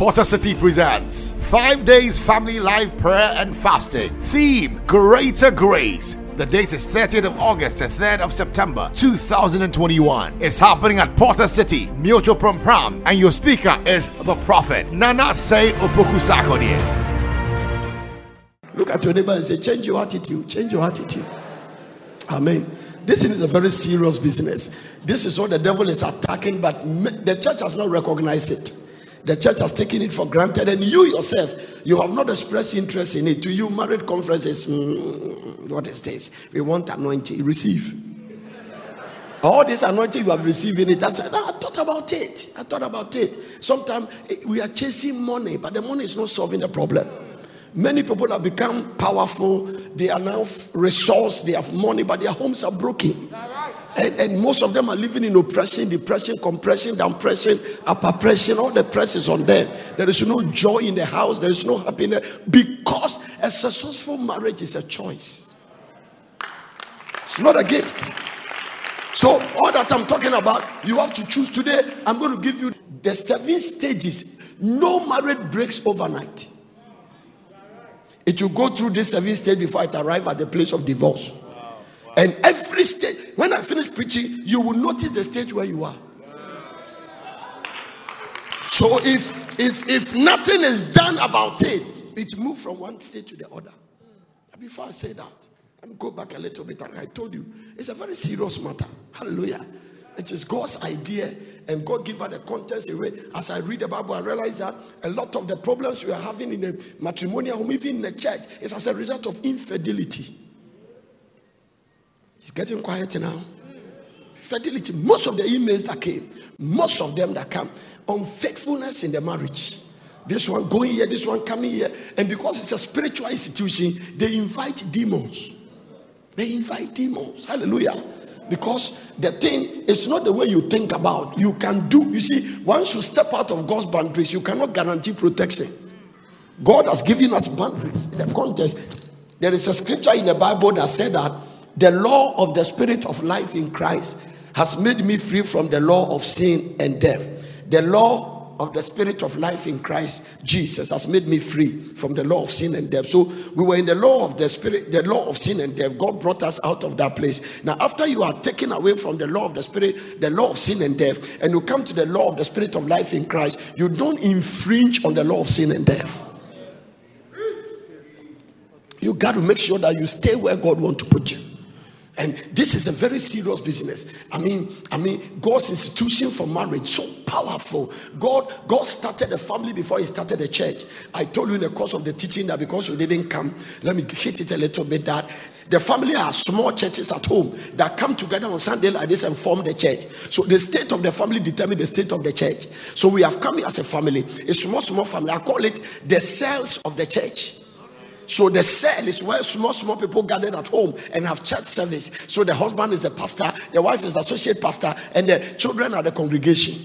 Porter City presents five days family live prayer and fasting. Theme Greater Grace. The date is 30th of August to 3rd of September 2021. It's happening at Porter City, Myocho Prom Pram, and your speaker is the Prophet Nana Say Opoku Sarkodie. Look at your neighbor and say, Change your attitude, change your attitude. Amen. This is a very serious business. This is what the devil is attacking, but the church has not recognized it. The church has taken it for granted, and you yourself, you have not expressed interest in it. To you, married conferences, mm, what is this? We want anointing. Receive. All this anointing you have received in it. I said, no, I thought about it. I thought about it. Sometimes eh, we are chasing money, but the money is not solving the problem. Many people have become powerful. They are now resource. They have money, but their homes are broken. And, and, most of them are living in oppression, depression, compression, downpression, upper pressure. All the press is on them. There is no joy in the house. There is no happiness because a successful marriage is a choice. It's not a gift. So all that I'm talking about, you have to choose today. I'm going to give you the seven stages. No marriage breaks overnight. It will go through this seven stages before it arrive at the place of divorce. And every stage, when I finish preaching, you will notice the stage where you are. So if if if nothing is done about it, it moves from one stage to the other. Before I say that, let me go back a little bit. And I told you, it's a very serious matter. Hallelujah. It is God's idea, and God give her the contents away. As I read the Bible, I realize that a lot of the problems we are having in the matrimonial home, even in the church, is as a result of infidelity. It's getting quiet now. Fidelity. Most of the emails that came, most of them that come, unfaithfulness in the marriage. This one going here, this one coming here. And because it's a spiritual institution, they invite demons. They invite demons. Hallelujah. Because the thing is not the way you think about. You can do, you see, once you step out of God's boundaries, you cannot guarantee protection. God has given us boundaries. In the context, there is a scripture in the Bible that said that the law of the spirit of life in Christ has made me free from the law of sin and death. The law of the spirit of life in Christ Jesus has made me free from the law of sin and death. So we were in the law of the spirit, the law of sin and death. God brought us out of that place. Now, after you are taken away from the law of the spirit, the law of sin and death, and you come to the law of the spirit of life in Christ, you don't infringe on the law of sin and death. You got to make sure that you stay where God wants to put you. And this is a very serious business. I mean, I mean, God's institution for marriage so powerful. God, God started a family before He started a church. I told you in the course of the teaching that because you didn't come, let me hit it a little bit. That the family are small churches at home that come together on Sunday like this and form the church. So the state of the family determine the state of the church. So we have come as a family, a small, small family. I call it the cells of the church. So the cell is where small, small people gathered at home and have church service. So the husband is the pastor, the wife is associate pastor, and the children are the congregation.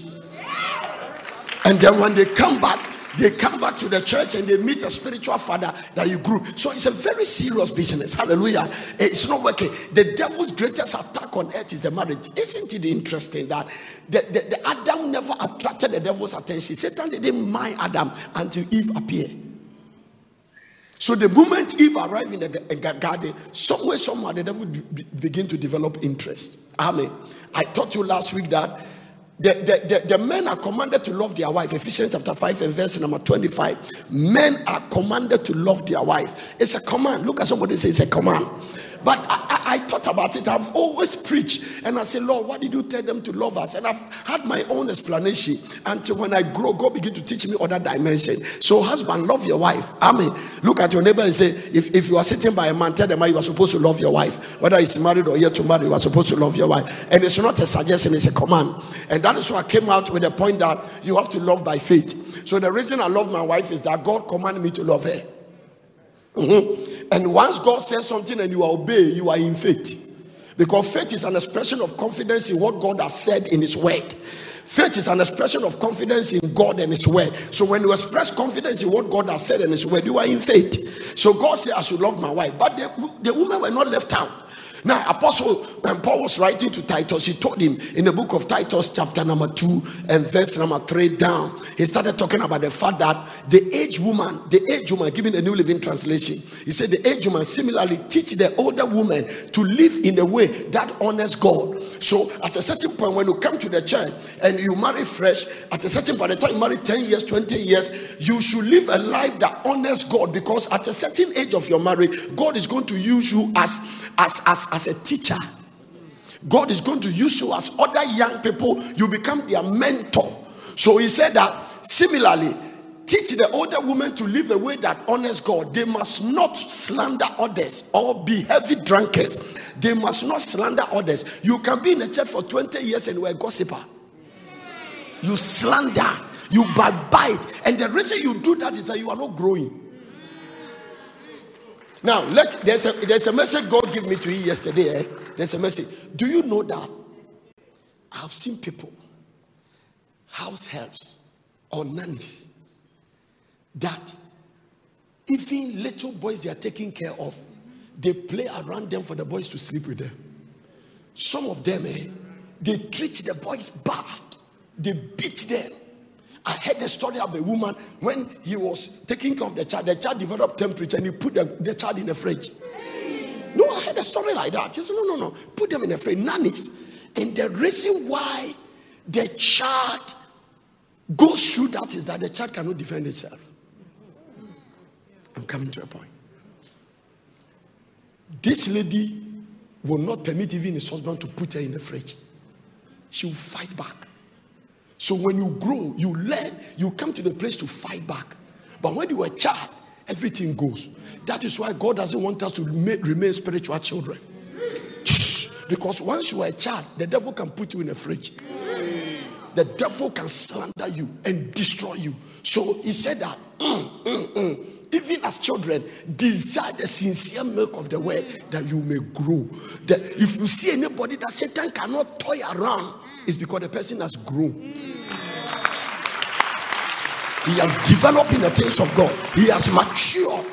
And then when they come back, they come back to the church and they meet a spiritual father that you grew. So it's a very serious business. Hallelujah. It's not working. The devil's greatest attack on earth is the marriage. Isn't it interesting that the, the, the Adam never attracted the devil's attention? Satan didn't mind Adam until Eve appeared. So the moment Eve arrived in the eh, garden, somewhere, somewhere, the devil begin to develop interest. Amen. I taught you last week that the, the, the, the, men are commanded to love their wife. Ephesians chapter 5 and verse number 25. Men are commanded to love their wife. It's a command. Look at somebody say it's a command. But I, I, I, thought about it. I've always preached. And I said, Lord, why did you tell them to love us? And I've had my own explanation until when I grow, God begin to teach me other dimension. So, husband, love your wife. Amen. Look at your neighbor and say, if, if you are sitting by a man, tell them you are supposed to love your wife. Whether he's married or yet to marry, you are supposed to love your wife. And it's not a suggestion, it's a command. And that is why I came out with the point that you have to love by faith. So the reason I love my wife is that God commanded me to love her. Mm-hmm. And once God says something and you obey, you are in faith. Because faith is an expression of confidence in what God has said in His word. Faith is an expression of confidence in God and His word. So when you express confidence in what God has said in His word, you are in faith. So God said, I should love my wife. But the, the women were not left out. Now, Apostle, when Paul was writing to Titus, he told him in the book of Titus, chapter number two and verse number three down, he started talking about the fact that the aged woman, the aged woman, giving the New Living Translation, he said the aged woman similarly teach the older woman to live in a way that honors God. So, at a certain point, when you come to the church and you marry fresh, at a certain point, by the time you marry 10 years, 20 years, you should live a life that honors God because at a certain age of your marriage, God is going to use you as as as as a teacher. God is going to use you as other young people, you become their mentor. So he said that similarly, teach the older women to live a way that honors God. They must not slander others or be heavy drunkards. They must not slander others. You can be in a church for 20 years and you're a gossiper. You slander, you backbite, and the reason you do that is that you are not growing. Now, let there's a there's a message God gave me to you yesterday. Eh? There's a message. Do you know that I've seen people, house helps or nannies, that even little boys they are taking care of, they play around them for the boys to sleep with them. Some of them, eh, they treat the boys bad, they beat them. I heard the story of a woman when he was taking care of the child, the child developed temperature and he put the, the child in the fridge. No, I heard a story like that. He said, No, no, no, put them in the fridge. Nannies. And the reason why the child goes through that is that the child cannot defend itself. I'm coming to a point. This lady will not permit even his husband to put her in the fridge. She will fight back. So when you grow, you learn, you come to the place to fight back. But when you are a child, everything goes. That is why God doesn't want us to remain spiritual children. Because once you are a child, the devil can put you in a fridge. The devil can slander you and destroy you. So he said that mm, mm, mm, even as children, desire the sincere milk of the word that you may grow. That if you see anybody that Satan cannot toy around, it's because the person has grown. He has developed in the things of God. He has matured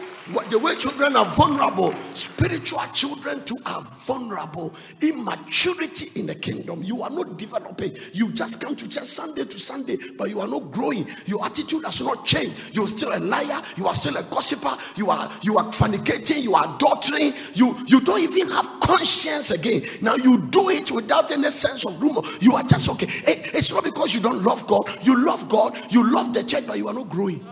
the way children are vulnerable, spiritual children too are vulnerable. Immaturity in the kingdom. You are not developing. You just come to church Sunday to Sunday, but you are not growing. Your attitude has not changed. You're still a liar. You are still a gossiper. You are you are fornicating. You are adultering. You you don't even have conscience again. Now you do it without any sense of rumor. You are just okay. It's not because you don't love God. You love God. You love the church, but you are not growing.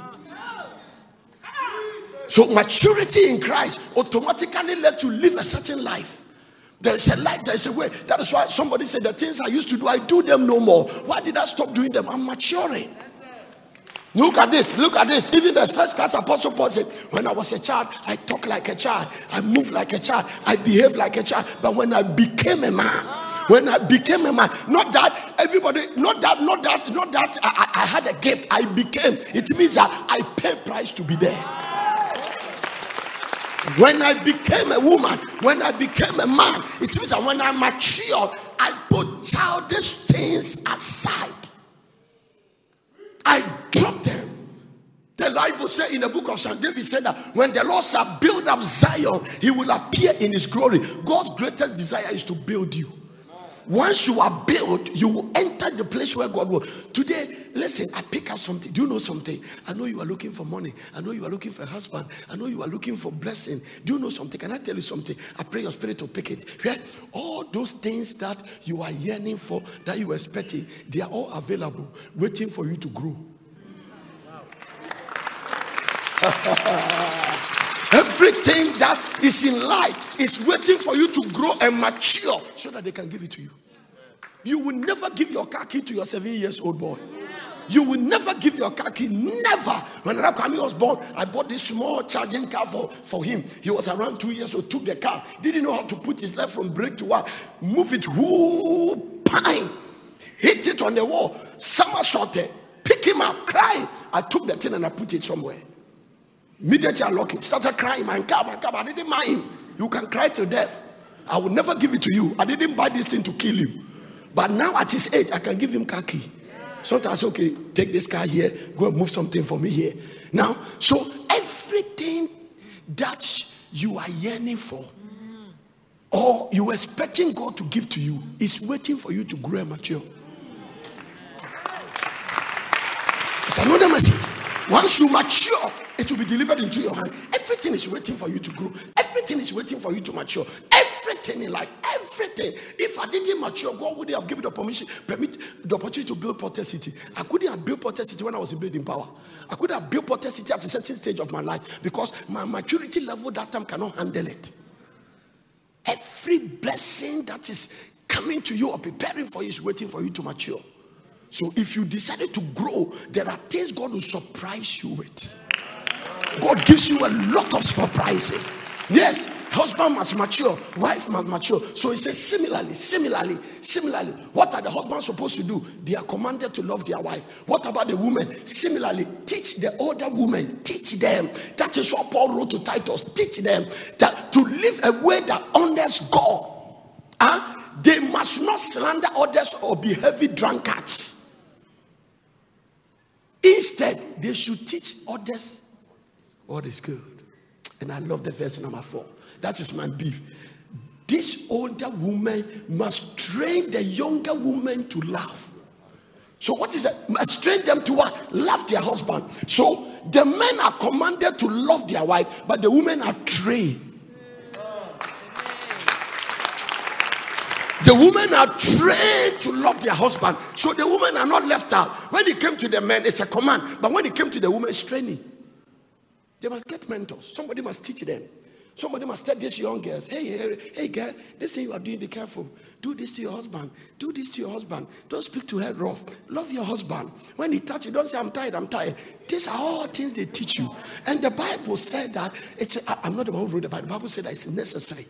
So maturity in Christ automatically let you live a certain life. There's a life, there's a way. That is why somebody said the things I used to do, I do them no more. Why did I stop doing them? I'm maturing. Look at this, look at this. Even the first class apostle Paul said, When I was a child, I talk like a child, I move like a child, I behave like a child. But when I became a man, when I became a man, not that everybody, not that, not that, not that I, I had a gift, I became. It means that I pay price to be there. When I became a woman, when I became a man, it means that when I matured, I put childish things aside. I dropped them. The Bible said in the book of St. David said that when the Lord shall build up Zion, he will appear in his glory. God's greatest desire is to build you. Once you are built, you will enter the place where God will. Today, listen, I pick up something. Do you know something? I know you are looking for money. I know you are looking for a husband. I know you are looking for blessing. Do you know something? Can I tell you something? I pray your spirit to pick it. Right? All those things that you are yearning for, that you are expecting, they are all available, waiting for you to grow. Everything that is in life is waiting for you to grow and mature so that they can give it to you. You will never give your car key to your seven years old boy. You will never give your car key. Never. When Rakwami was born, I bought this small charging car for, for him. He was around two years old, took the car, didn't know how to put his left from brake to what, move it, whoo, pine, hit it on the wall, somersaulted, pick him up, cry. I took the thing and I put it somewhere. Immediately I lock it, started crying, my car, my car, I didn't mind. You can cry to death. I will never give it to you. I didn't buy this thing to kill you. But now at his age, I can give him car key. Sometimes, okay, take this car here, go and move something for me here. Now, so everything that you are yearning for, or you were expecting God to give to you is waiting for you to grow and mature. It's another message. Once you mature, it will be delivered into your hand. Everything is waiting for you to grow. Everything is waiting for you to mature. Everything in life, everything. If I didn't mature, God would have given the permission, permit the opportunity to build Porter City. I couldn't have built Porter City when I was in building power. I could have built Porter City at a certain stage of my life because my maturity level that time cannot handle it. Every blessing that is coming to you or preparing for you is waiting for you to mature. So if you decided to grow, there are things God will surprise you with. God gives you a lot of surprises. Yes, husband must mature, wife must mature. So he says, similarly, similarly, similarly, what are the husbands supposed to do? They are commanded to love their wife. What about the women? Similarly, teach the older women, teach them. That is what Paul wrote to Titus. Teach them that to live a way that honors God. Huh? They must not slander others or be heavy drunkards. Instead, they should teach others what is good. And I love the verse number four. That is my beef. This older woman must train the younger woman to love. So, what is it? Must train them to what? Love their husband. So, the men are commanded to love their wife, but the women are trained. The women are trained to love their husband. So the women are not left out. When it came to the men, it's a command. But when it came to the women, it's training. They must get mentors. Somebody must teach them. Somebody must tell these young girls, hey, hey, hey, girl, this thing you are doing, be careful. Do this to your husband. Do this to your husband. Don't speak to her rough. Love your husband. When he touch you, don't say, I'm tired, I'm tired. These are all things they teach you. And the Bible said that, it's, I'm not the one who wrote the Bible. The Bible said that it's necessary.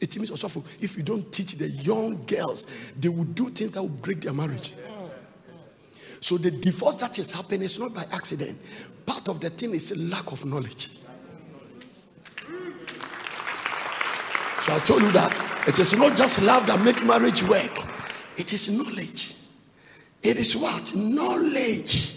It means also if you don't teach the young girls, they will do things that will break their marriage. So the divorce that is happening is not by accident. Part of the thing is a lack of knowledge. So I told you that it is not just love that make marriage work. It is knowledge. It is what? Knowledge.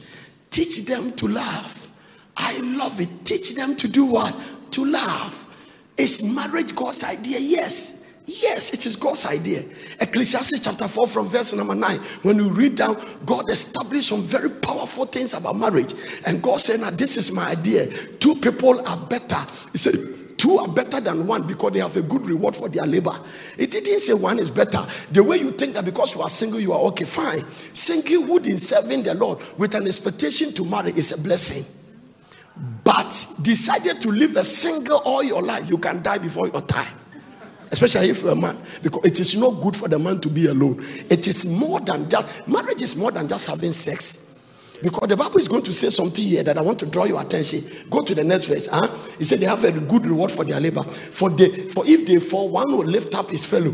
Teach them to love. I love it. Teach them to do what? To love. Is marriage God's idea? Yes. Yes, it is God's idea. Ecclesiastes chapter 4 from verse number 9. When you read down, God established some very powerful things about marriage. And God said, Now, this is my idea. Two people are better. He said, Two are better than one because they have a good reward for their labor. It didn't say one is better. The way you think that because you are single, you are okay, fine. Singlehood in serving the Lord with an expectation to marry is a blessing but decided to live a single all your life, you can die before your time. Especially if you're a man, because it is not good for the man to be alone. It is more than just marriage is more than just having sex. Because the Bible is going to say something here that I want to draw your attention. Go to the next verse. Huh? He said they have a good reward for their labor. For the for if they fall, one will lift up his fellow.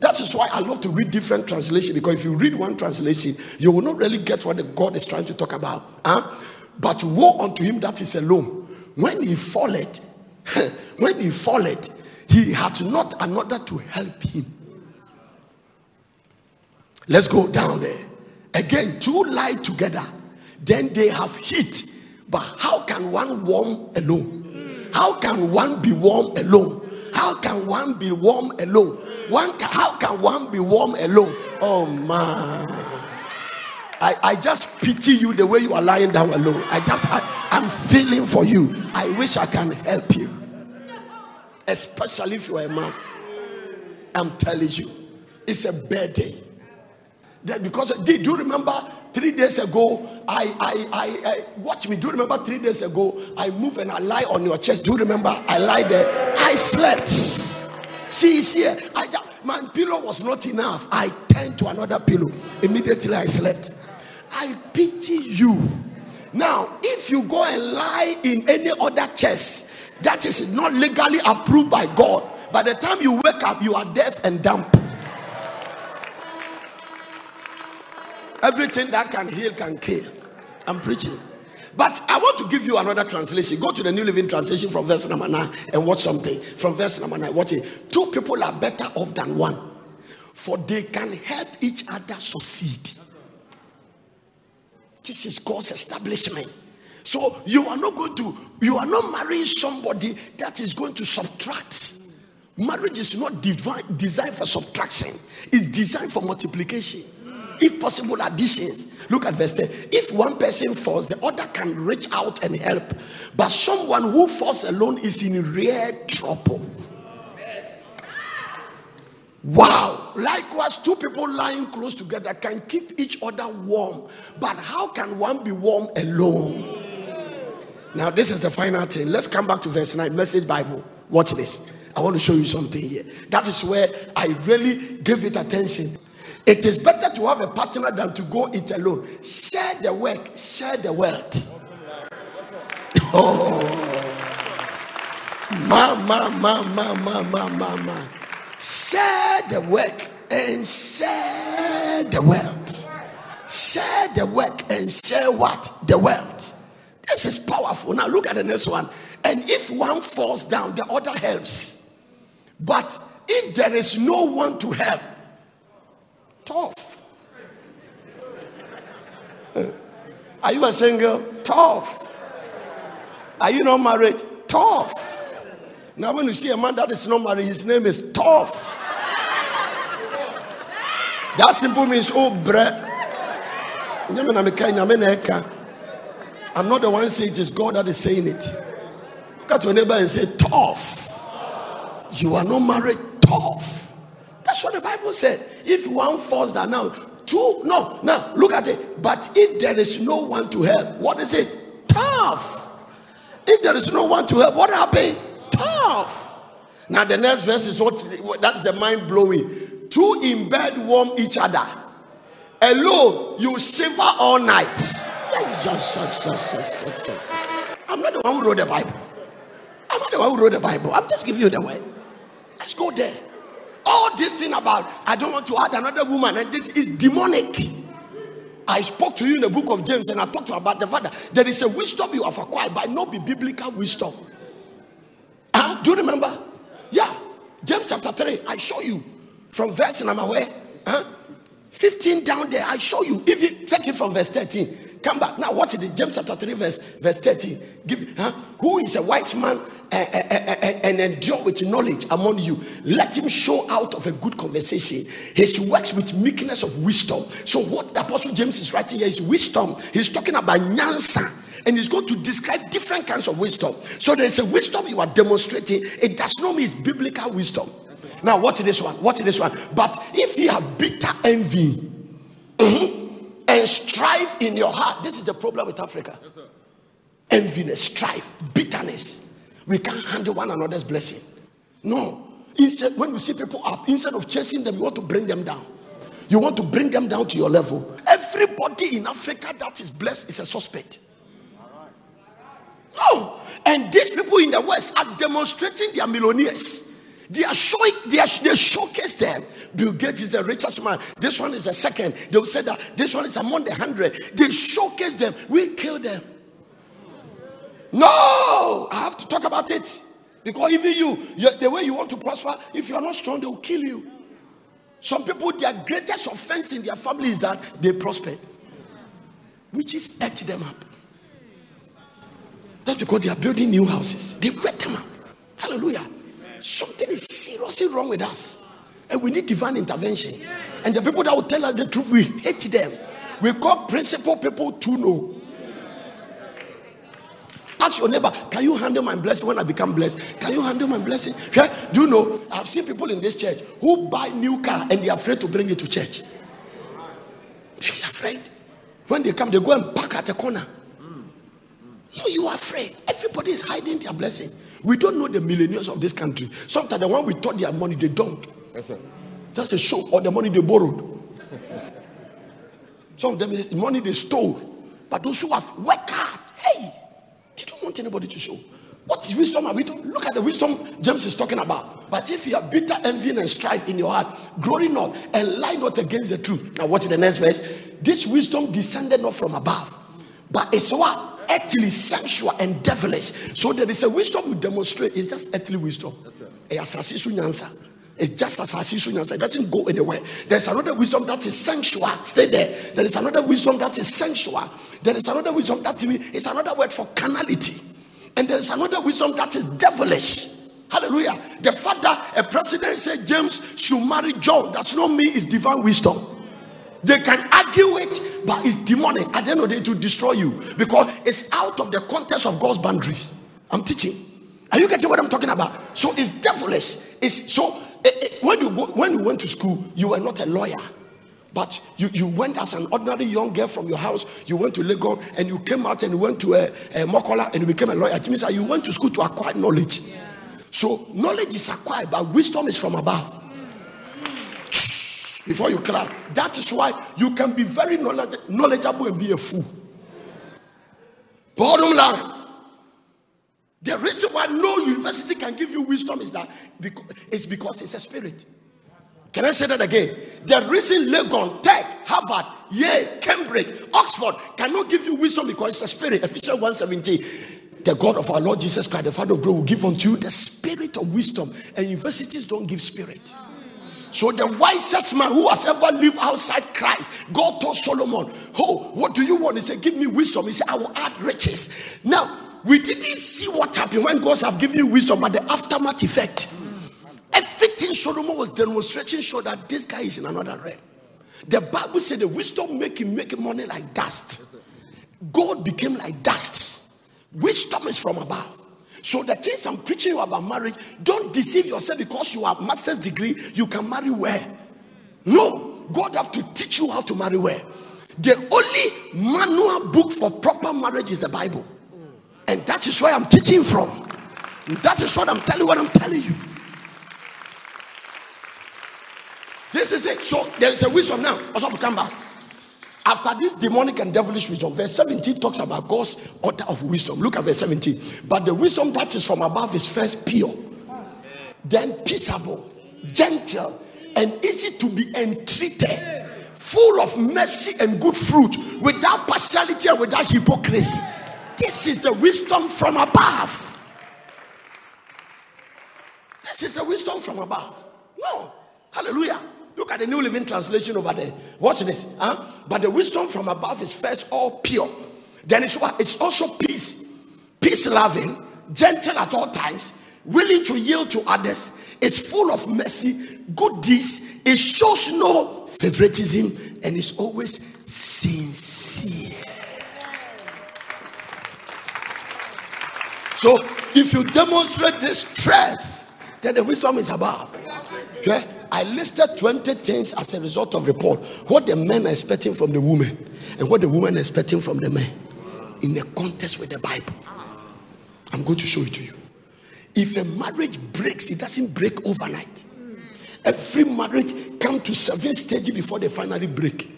That is why I love to read different translations because if you read one translation, you will not really get what God is trying to talk about. Huh? But woe unto him that is alone. When he falleth, when he falleth, he had not another to help him. Let's go down there. Again, two lie together, then they have heat. But how can one warm alone? How can one be warm alone? How can one be warm alone? One can, how can one be warm alone? Oh man. I, I just pity you the way you are lying down alone. I just, I, I'm feeling for you. I wish I can help you. Especially if you are a man. I'm telling you, it's a bad day. That because did you remember three days ago? I, I, I, I watch me. Do you remember three days ago? I move and I lie on your chest. Do you remember? I lie there. I slept. Is here. I my pillow was not enough. I turned to another pillow. Immediately I slept. I pity you. Now, if you go and lie in any other chest that is not legally approved by God, by the time you wake up, you are deaf and dumb. Everything that can heal can kill. I'm preaching. But I want to give you another translation. Go to the New Living Translation from verse number 9 and watch something. From verse number 9, watch it. Two people are better off than one, for they can help each other succeed. This is God's establishment. So you are not going to, you are not marrying somebody that is going to subtract Marriage is not divine, designed for subtraction, it's designed for multiplication. If possible, additions. Look at verse 10. If one person falls, the other can reach out and help. But someone who falls alone is in real trouble. Wow. Likewise, two people lying close together can keep each other warm. But how can one be warm alone? Now, this is the final thing. Let's come back to verse 9, Message Bible. Watch this. I want to show you something here. That is where I really give it attention. It is better to have a partner than to go it alone. Share the work, share the wealth. Oh, ma ma ma ma ma ma ma ma. Share the work and share the wealth. Share the work and share what? The wealth. This is powerful. Now look at the next one. And if one falls down, the other helps. But if there is no one to help, tough. Are you a single? Tough. Are you not married? Tough. Now, when you see a man that is not married, his name is tough. That simple means, oh, bre. I'm not the one saying it is God that is saying it. Look at your neighbor and say, tough. You are not married, tough. That's what the Bible said. If one falls down now, two, no, now look at it. But if there is no one to help, what is it? Tough. If there is no one to help, what happened? Tough. Now the next verse is what that's the mind blowing. Two in bed warm each other. Alone, you shiver all night. I'm not the one who wrote the Bible. I'm not the one who wrote the Bible. I'm just giving you the word. Let's go there. All this thing about I don't want to add another woman, and this is demonic. I spoke to you in the book of James and I talked to you about the father. There is a wisdom you have acquired, but not be biblical wisdom. Huh? Do you remember? Yeah. James chapter 3. I show you from verse number where? Huh? 15 down there. I show you. If you take it from verse 13. Come back. Now watch it. James chapter 3, verse, verse 13. Give huh? who is a wise man and, and, and endure with knowledge among you. Let him show out of a good conversation. His works with meekness of wisdom. So, what the apostle James is writing here is wisdom. He's talking about nyansa and he's going to describe different kinds of wisdom. So there's a wisdom you are demonstrating. It does not mean it's biblical wisdom. Now, watch this one. Watch this one. But if you have bitter envy, mm-hmm, and strife in your heart. This is the problem with Africa. Yes, Enviness, strife, bitterness. We can't handle one another's blessing. No. Instead, when you see people up, instead of chasing them, you want to bring them down. You want to bring them down to your level. Everybody in Africa that is blessed is a suspect. No. And these people in the West are demonstrating their millionaires. They are showing, they, are, they showcase them. Bill Gates is the richest man. This one is the second. They will say that this one is among the hundred. They showcase them. We kill them. No, I have to talk about it. Because even you, the way you want to prosper, if you are not strong, they will kill you. Some people, their greatest offense in their family is that they prosper, which is eat them up. That's because they are building new houses. They wet them up. Hallelujah. Something is seriously wrong with us. And we need divine intervention. And the people that will tell us the truth, we hate them. We call principal people to know. Ask your neighbor, can you handle my blessing when I become blessed? Can you handle my blessing? Yeah? Do you know? I've seen people in this church who buy new car and they're afraid to bring it to church. They're afraid. When they come, they go and park at the corner. No, you are afraid. Everybody is hiding their blessing. We don't know the millionaires of this country. Sometimes the one we thought they have money, they don't. Yes, sir. Just a show or the money they borrowed. Some of them is money they stole. But those who have worked hard, hey, they don't want anybody to show. What is wisdom are we talking? Look at the wisdom James is talking about. But if you have bitter envy and strife in your heart, glory not and lie not against the truth. Now, watch the next verse. This wisdom descended not from above, but it's what? Earthly, sensual, and devilish. So there is a wisdom we demonstrate. It's just earthly wisdom. Eh, it's just as I see answer. It doesn't go anywhere. There's another wisdom that is sensual. Stay there. There is another wisdom that is sensual. There is another wisdom that is another word for carnality. And there is another wisdom that is devilish. Hallelujah. The fact that a president said James should marry John does not mean it's divine wisdom. They can argue it, but it's demonic. At the end of the day, to destroy you because it's out of the context of God's boundaries. I'm teaching. Are you getting what I'm talking about? So it's devilish. It's so eh, eh, when you go, when you went to school, you were not a lawyer. But you, you went as an ordinary young girl from your house, you went to Lagos and you came out and you went to a, a Mokola and you became a lawyer. It means that you went to school to acquire knowledge. Yeah. So knowledge is acquired, but wisdom is from above. Before you clap, that is why you can be very knowledgeable and be a fool. Bottom line. The reason why no university can give you wisdom is that it's because it's a spirit. Can I say that again? The reason Legon, Tech, Harvard, Yale, Cambridge, Oxford cannot give you wisdom because it's a spirit. Ephesians 1:17 the God of our Lord Jesus Christ, the Father of glory, will give unto you the spirit of wisdom. And universities don't give spirit. So the wisest man who has ever lived outside Christ, God told Solomon, Oh, what do you want? He said, Give me wisdom. He said, I will add riches. Now, we didn't see what happened when God have given you wisdom, but the aftermath effect. Everything Solomon was demonstrating showed that this guy is in another realm. The Bible said the wisdom make him make money like dust. God became like dust. Wisdom is from above. So the things I'm preaching you about marriage, don't deceive yourself because you have master's degree, you can marry where. No, God have to teach you how to marry where. The only manual book for proper marriage is the Bible. And that is where I'm teaching from. That is what I'm telling what I'm telling you. This is it. So there is a wisdom now. Also, come back. After this demonic and devilish wisdom, verse 17 talks about God's order of wisdom. Look at verse 17. But the wisdom that is from above is first pure, then peaceable, gentle, and easy to be entreated, full of mercy and good fruit, without partiality and without hypocrisy. This is the wisdom from above. This is the wisdom from above. No. Hallelujah. Look at the New Living Translation over there. Watch this. Huh? But the wisdom from above is first all pure. Then it's what? It's also peace. Peace loving, gentle at all times, willing to yield to others. It's full of mercy, good deeds. It shows no favoritism and is always sincere. So if you demonstrate this stress, then the wisdom is above. Okay? I listed 20 things as a result of report. What the men are expecting from the woman and what the woman are expecting from the man in a contest with the Bible. I'm going to show it to you. If a marriage breaks, it doesn't break overnight. Every marriage come to seven stages before they finally break.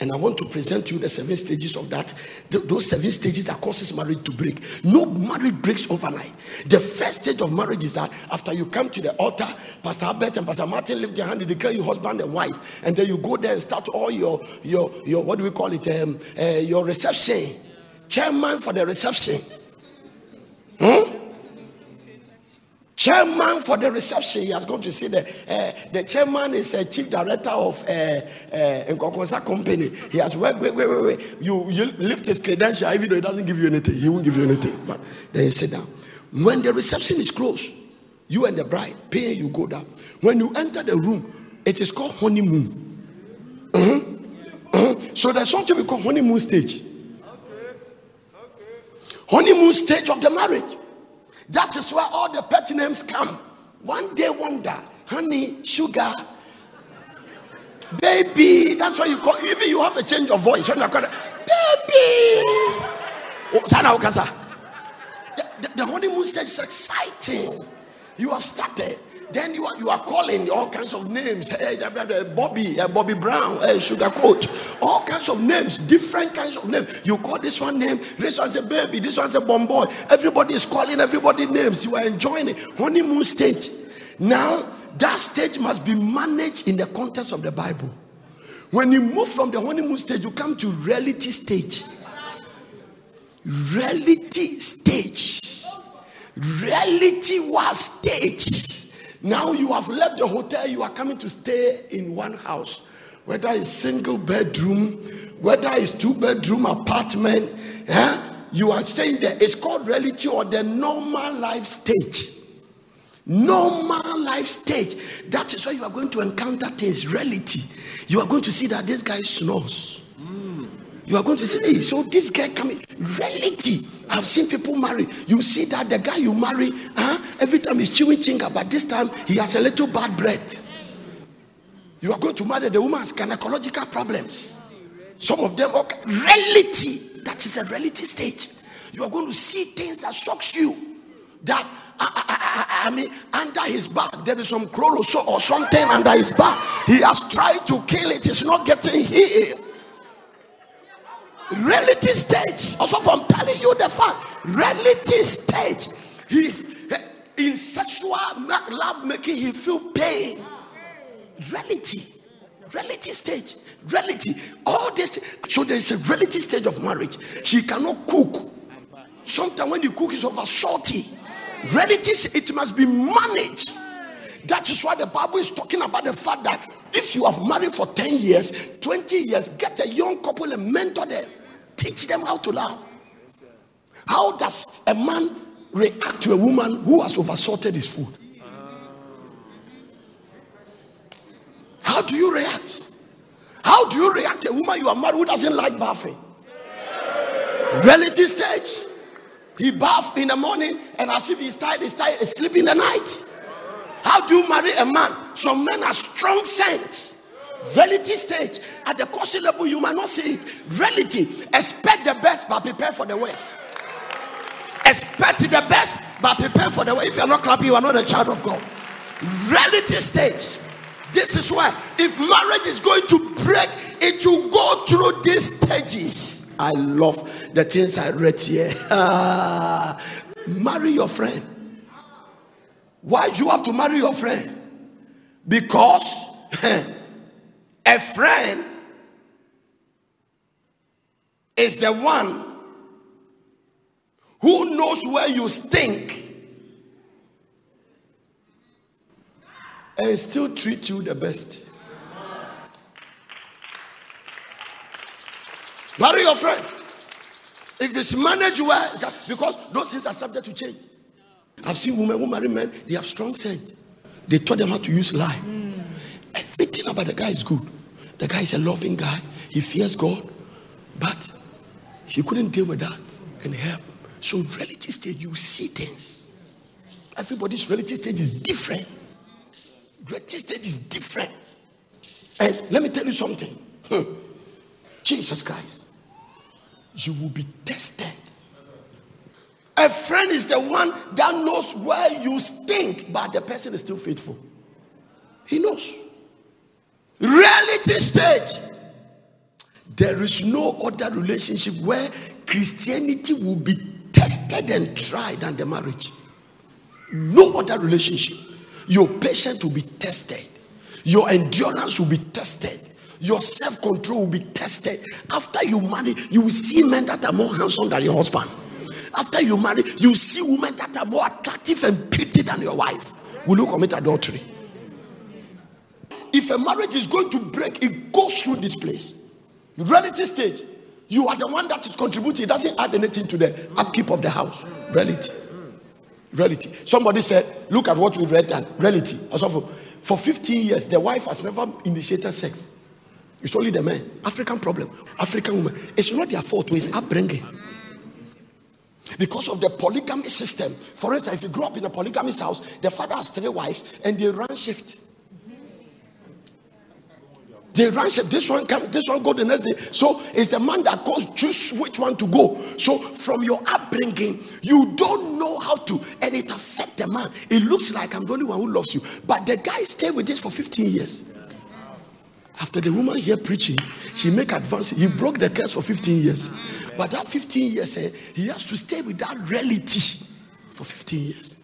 And I want to present to you the seven stages of that. those seven stages that causes marriage to break. No marriage breaks overnight. The first stage of marriage is that after you come to the altar, Pastor Albert and Pastor Martin lift their hand, they declare you husband and wife, and then you go there and start all your your your what do we call it? Um, uh, your reception. Chairman for the reception. Hmm? Chairman for the reception. He has gone to see the uh, the chairman is a chief director of uh, uh, Nkokonsa company. He has wait, wait, wait, wait, wait. You, you lift his credential, even though he doesn't give you anything. He won't give you anything. But then you sit down. When the reception is closed, you and the bride pay, you go down. When you enter the room, it is called honeymoon. Uh-huh. Uh-huh. So there's something we call honeymoon stage. Okay. Okay. Honeymoon stage of the marriage. That is where all the pet names come. One day wonder, honey, sugar, baby. That's why you call. Even you have a change of voice when you call it, baby. Oh, the, the, the honeymoon stage is exciting. You have started. Then you are, you are calling all kinds of names. Hey, Bobby, uh, Bobby Brown, hey, Sugar Coat, all kinds of names, different kinds of names. You call this one name, this one's a baby, this one's a bomb boy. Everybody is calling everybody names. You are enjoying it. Honeymoon stage. Now, that stage must be managed in the context of the Bible. When you move from the honeymoon stage, you come to reality stage. Reality stage. Reality was stage now you have left the hotel, you are coming to stay in one house, whether it's single bedroom, whether it's two bedroom apartment. Eh? You are saying that It's called reality or the normal life stage. normal life stage, that is where you are going to encounter things, reality. You are going to see that this guy snores. You are going to say, hey, so this guy coming, reality. I've seen people marry. You see that the guy you marry, huh, every time he's chewing chinga, but this time he has a little bad breath. You are going to marry the woman has gynecological problems. Some of them, okay, reality. That is a reality stage. You are going to see things that shocks you. That I, I, I, I mean, under his back there is some crow or, so, or something under his back. He has tried to kill it. It's not getting healed. Reality stage. Also, I'm telling you the fact. Reality stage. He in sexual love making, he feel pain. Reality. Reality stage. Reality. All this. So there is a reality stage of marriage. She cannot cook. Sometimes when you cook, it's over salty. Reality, it must be managed. That is why the Bible is talking about the fact that if you have married for 10 years, 20 years, get a young couple and mentor them. Teach them how to love. How does a man react to a woman who has oversalted his food? How do you react? How do you react to a woman you are married who doesn't like bathing? Reality stage. He bath in the morning and as if he's tired, he's tired, he's sleeping the night. How do you marry a man? Some men are strong scent. Reality stage. At the caution level, you might not see it. Reality. Expect the best, but prepare for the worst. Expect the best, but prepare for the worst. If you're not clapping, you are not a child of God. Reality stage. This is why, if marriage is going to break, it will go through these stages. I love the things I read here. marry your friend. Why do you have to marry your friend? Because A friend is the one who knows where you stink and still treat you the best. Marry your friend. If this manage well, because those things are subject to change. I've seen women who marry men, they have strong scent. They taught them how to use lie. Everything about the guy is good. The guy is a loving guy. He fears God. But he couldn't deal with that and help. So reality stage, you see things. Everybody's reality stage is different. Reality stage is different. And let me tell you something. Hmm. Jesus Christ. You will be tested. A friend is the one that knows where you stink, but the person is still faithful. He knows. Reality stage. There is no other relationship where Christianity will be tested and tried than the marriage. No other relationship. Your patience will be tested. Your endurance will be tested. Your self control will be tested. After you marry, you will see men that are more handsome than your husband. After you marry, you see women that are more attractive and pretty than your wife. Will you commit adultery? If a marriage is going to break, it goes through this place. Reality stage. You are the one that is contributing. It doesn't add anything to the upkeep of the house. Reality. Reality. Somebody said, look at what we read and reality. For, for 15 years, the wife has never initiated sex. It's only the man. African problem. African woman. It's not their fault, it's upbringing. Because of the polygamy system. For instance, if you grow up in a polygamous house, the father has three wives and they run shift. They ran this one come, this one go the next day. So it's the man that goes choose which one to go. So from your upbringing, you don't know how to, and it affect the man. It looks like I'm the only one who loves you, but the guy stayed with this for 15 years. After the woman here preaching, she make advance. He broke the curse for 15 years, but that 15 years, eh, he has to stay with that reality for 15 years.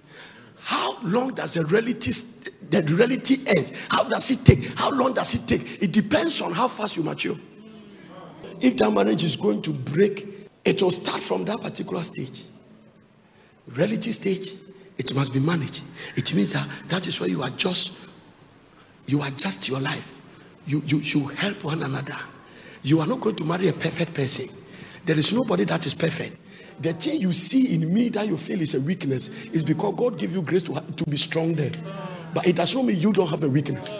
How long does the reality the reality ends? How does it take? How long does it take? It depends on how fast you mature. If that marriage is going to break, it will start from that particular stage. Reality stage, it must be managed. It means that that is where you adjust, you adjust your life. You, you, you help one another. You are not going to marry a perfect person. There is nobody that is perfect. the thing you see in me that you feel is a weakness is because God give you grace to, to be strong there. But it does not mean you don't have a weakness.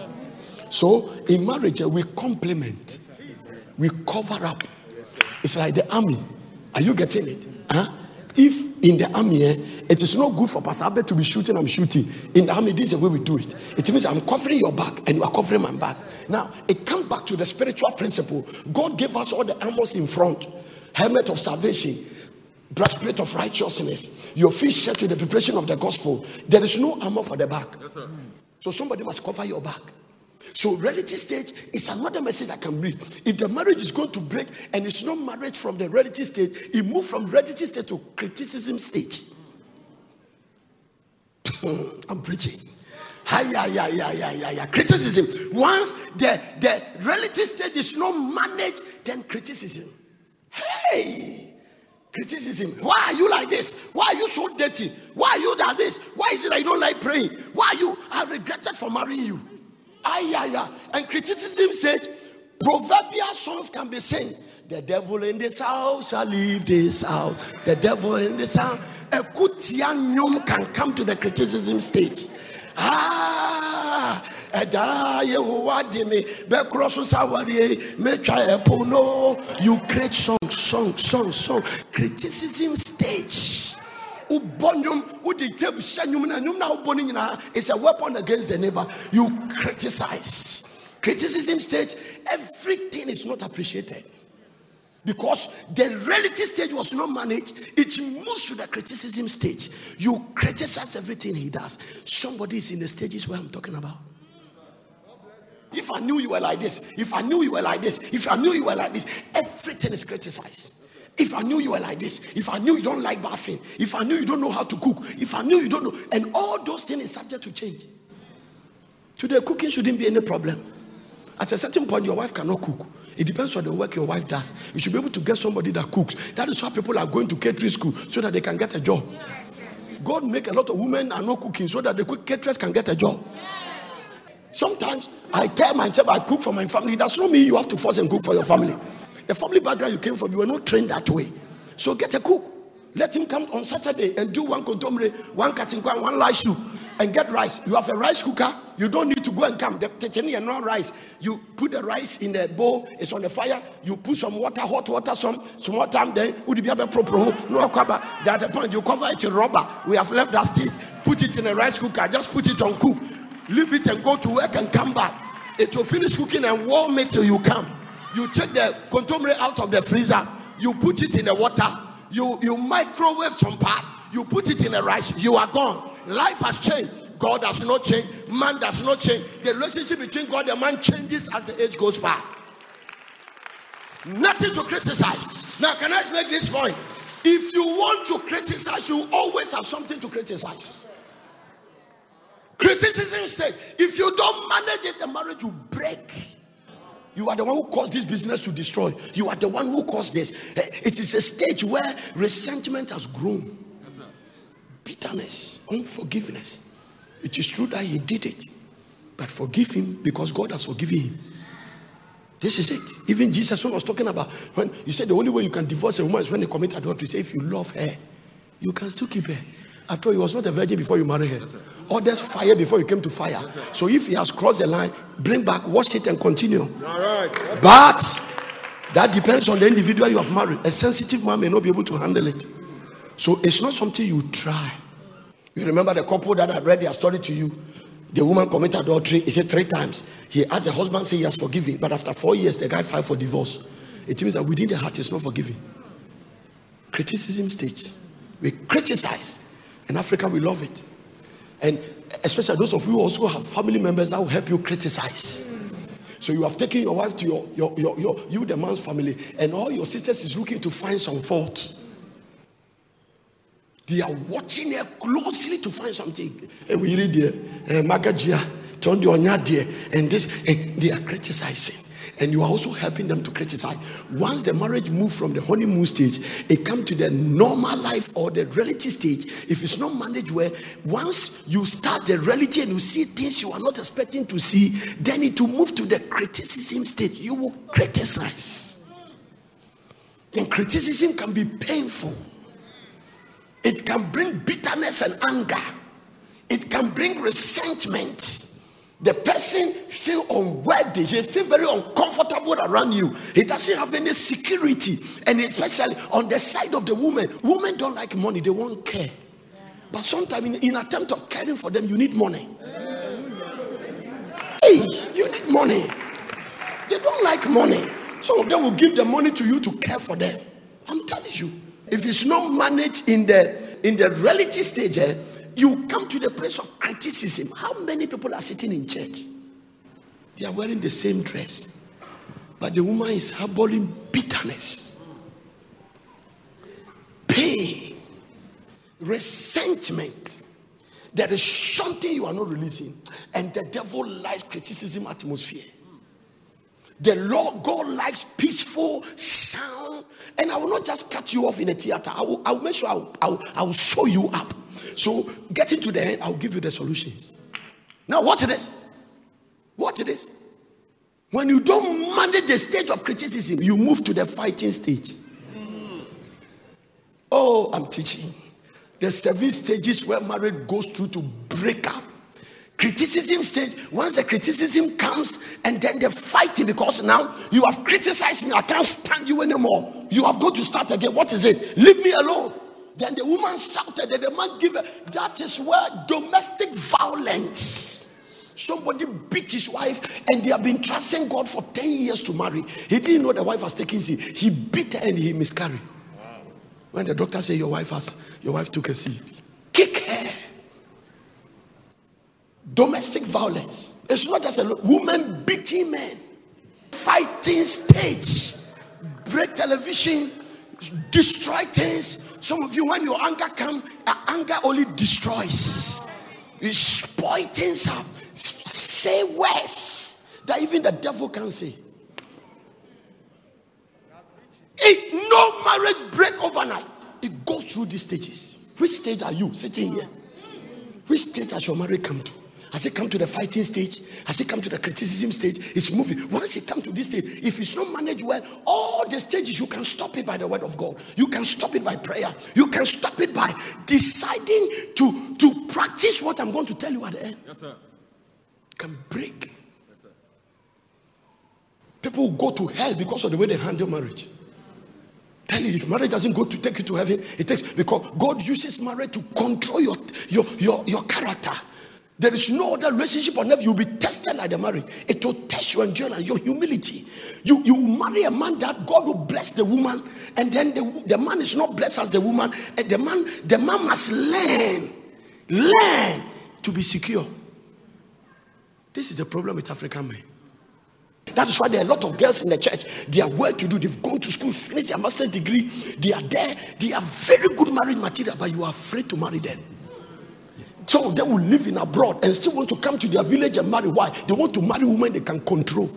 So in marriage, we complement, we cover up. It's like the army. Are you getting it? Huh? If in the army, eh, it is not good for Pastor Albert to be shooting, I'm shooting. In the army, this is the way we do it. It means I'm covering your back and you are covering my back. Now, it comes back to the spiritual principle. God gave us all the armors in front helmet of salvation, breastplate of righteousness, your feet set to the preparation of the gospel. There is no armor for the back. Yes, so somebody must cover your back. So reality stage is another message I can read. If the marriage is going to break and it's not marriage from the reality stage, it moved from reality stage to criticism stage. I'm preaching. Yeah, yeah, yeah, yeah, yeah, yeah. Criticism. Once the, the reality stage is not managed, then criticism. Hey, criticism. Why are you like this? Why are you so dirty? Why are you like this? Why is it I don't like praying? Why are you? I regretted for marrying you. Ay, ay, ay. And criticism said, proverbial songs can be sung. The devil in this house shall leave this house. The devil in this house. A kutianyum can come to the criticism stage. Ah, ɛdaa yehowa de me bɛkorɔ so sawarie mɛtwa ɛpo no you create song song song song. Criticism stage. Wobɔ nnwom wode tape hyɛ nnwom na nnwom na wobɔ no nyinaa is a weapon against the neighbor. You criticize. Criticism stage everything is not appreciated. Because the reality stage was not managed, it moves to the criticism stage. You criticize everything he does. Somebody is in the stages where I'm talking about. If I knew you were like this, if I knew you were like this, if I knew you were like this, everything is criticized. If I knew you were like this, if I knew you don't like bathing, if I knew you don't know how to cook, if I knew you don't know, and all those things is subject to change. Today, cooking shouldn't be any problem. At a certain point, your wife cannot cook. It depends on the work your wife does. You should be able to get somebody that cooks. That is why people are going to catering school so that they can get a job. God make a lot of women are not cooking so that the caterers can get a job. Sometimes I tell myself I cook for my family. That's not me. you have to force and cook for your family. The family background you came from, you were not trained that way. So get a cook. Let him come on Saturday and do one kontomire, one katingkwan, one rice soup, and get rice. You have a rice cooker. You don't need to go and come. The teteni and not rice. You put the rice in the bowl. It's on the fire. You put some water, hot water, some some more time. Then would be able proper no cover. That the point you cover it in rubber. We have left that stage. Put it in a rice cooker. Just put it on cook. Leave it and go to work and come back. It will finish cooking and warm it till you come. You take the kontomire out of the freezer. You put it in the water you you microwave some part, you put it in a rice, you are gone. Life has changed. God does not change, man does not change. The relationship between God and man changes as the age goes by. Nothing to criticize. Now, can I make this point? If you want to criticize, you always have something to criticize. Criticism state. If you don't manage it, the marriage will break. You are the one who caused this business to destroy. You are the one who caused this. Eh, it is a stage where resentment has grown. Yes, Bitterness, unforgiveness. It is true that he did it. But forgive him because God has forgiven him. This is it. Even Jesus was talking about when he said the only way you can divorce a woman is when they commit adultery. Say if you love her, you can still keep her. After all, he was not a virgin before you married her. Yes, Others fire before you came to fire. Yes, so if he has crossed the line, bring back, wash it, and continue. Right. But that depends on the individual you have married. A sensitive man may not be able to handle it. So it's not something you try. You remember the couple that I read their story to you? The woman committed adultery. He said three times. He asked the husband, say he has forgiven. But after four years, the guy filed for divorce. It means that within the heart, is not forgiving. Criticism stage. We criticize in Africa, we love it. And especially those of you who also have family members that will help you criticize. So you have taken your wife to your, your, your, your you, the man's family, and all your sisters is looking to find some fault. They are watching her closely to find something. Hey, we read there, eh, Magajia, turn the and this, and they are criticizing and you are also helping them to criticize. Once the marriage move from the honeymoon stage, it come to the normal life or the reality stage. If it's not managed well, once you start the reality and you see things you are not expecting to see, then it will move to the criticism stage. You will criticize. And criticism can be painful. It can bring bitterness and anger. It can bring resentment. The person feel unworthy, he feel very uncomfortable around you. He doesn't have any security, and especially on the side of the woman. Women don't like money; they won't care. But sometimes, in, in attempt of caring for them, you need money. Hey, you need money. They don't like money. Some of them will give the money to you to care for them. I'm telling you, if it's not managed in the in the reality stage, eh, you come to the place of criticism. How many people are sitting in church? They are wearing the same dress, but the woman is harboring bitterness, pain, resentment. There is something you are not releasing, and the devil likes criticism atmosphere. The Lord God likes peaceful sound, and I will not just cut you off in a theater. I will, I will make sure I will, I, will, I will show you up. So, getting to the end, I'll give you the solutions. Now, watch this. Watch this. When you don't manage the stage of criticism, you move to the fighting stage. Oh, I'm teaching. The seven stages where marriage goes through to break up. Criticism stage, once the criticism comes and then the fighting, because now you have criticized me, I can't stand you anymore. You have got to start again. What is it? Leave me alone. Then the woman shouted, and the man gave her. That is where domestic violence. Somebody beat his wife, and they have been trusting God for 10 years to marry. He didn't know the wife was taking seed. He beat her and he miscarried. When the doctor said your wife has your wife took a seed, kick her. Domestic violence. It's not just a woman beating men. Fighting stage. Break television. Destroy things. Some of you, when your anger comes, uh, anger only destroys. You spoil things up. Say words that even the devil can say. It, no marriage break overnight. It goes through these stages. Which stage are you sitting here? Which stage has your marriage come to? Has it come to the fighting stage? Has it come to the criticism stage? It's moving. Once it comes to this stage, if it's not managed well, all the stages you can stop it by the word of God. You can stop it by prayer. You can stop it by deciding to, to practice what I'm going to tell you at the end. Yes, sir. Can break. Yes, sir. People go to hell because of the way they handle marriage. Tell you, if marriage doesn't go to take you to heaven, it takes because God uses marriage to control your your your, your character. There is no other relationship on earth you'll be tested like the marriage. It will test your endurance, your humility. You you marry a man that God will bless the woman, and then the, the man is not blessed as the woman, and the man the man must learn, learn to be secure. This is the problem with African men. That is why there are a lot of girls in the church. They are well to do. They've gone to school, finished their master's degree. They are there. They are very good marriage material, but you are afraid to marry them. Some of them will live in abroad and still want to come to their village and marry. Why? They want to marry women they can control.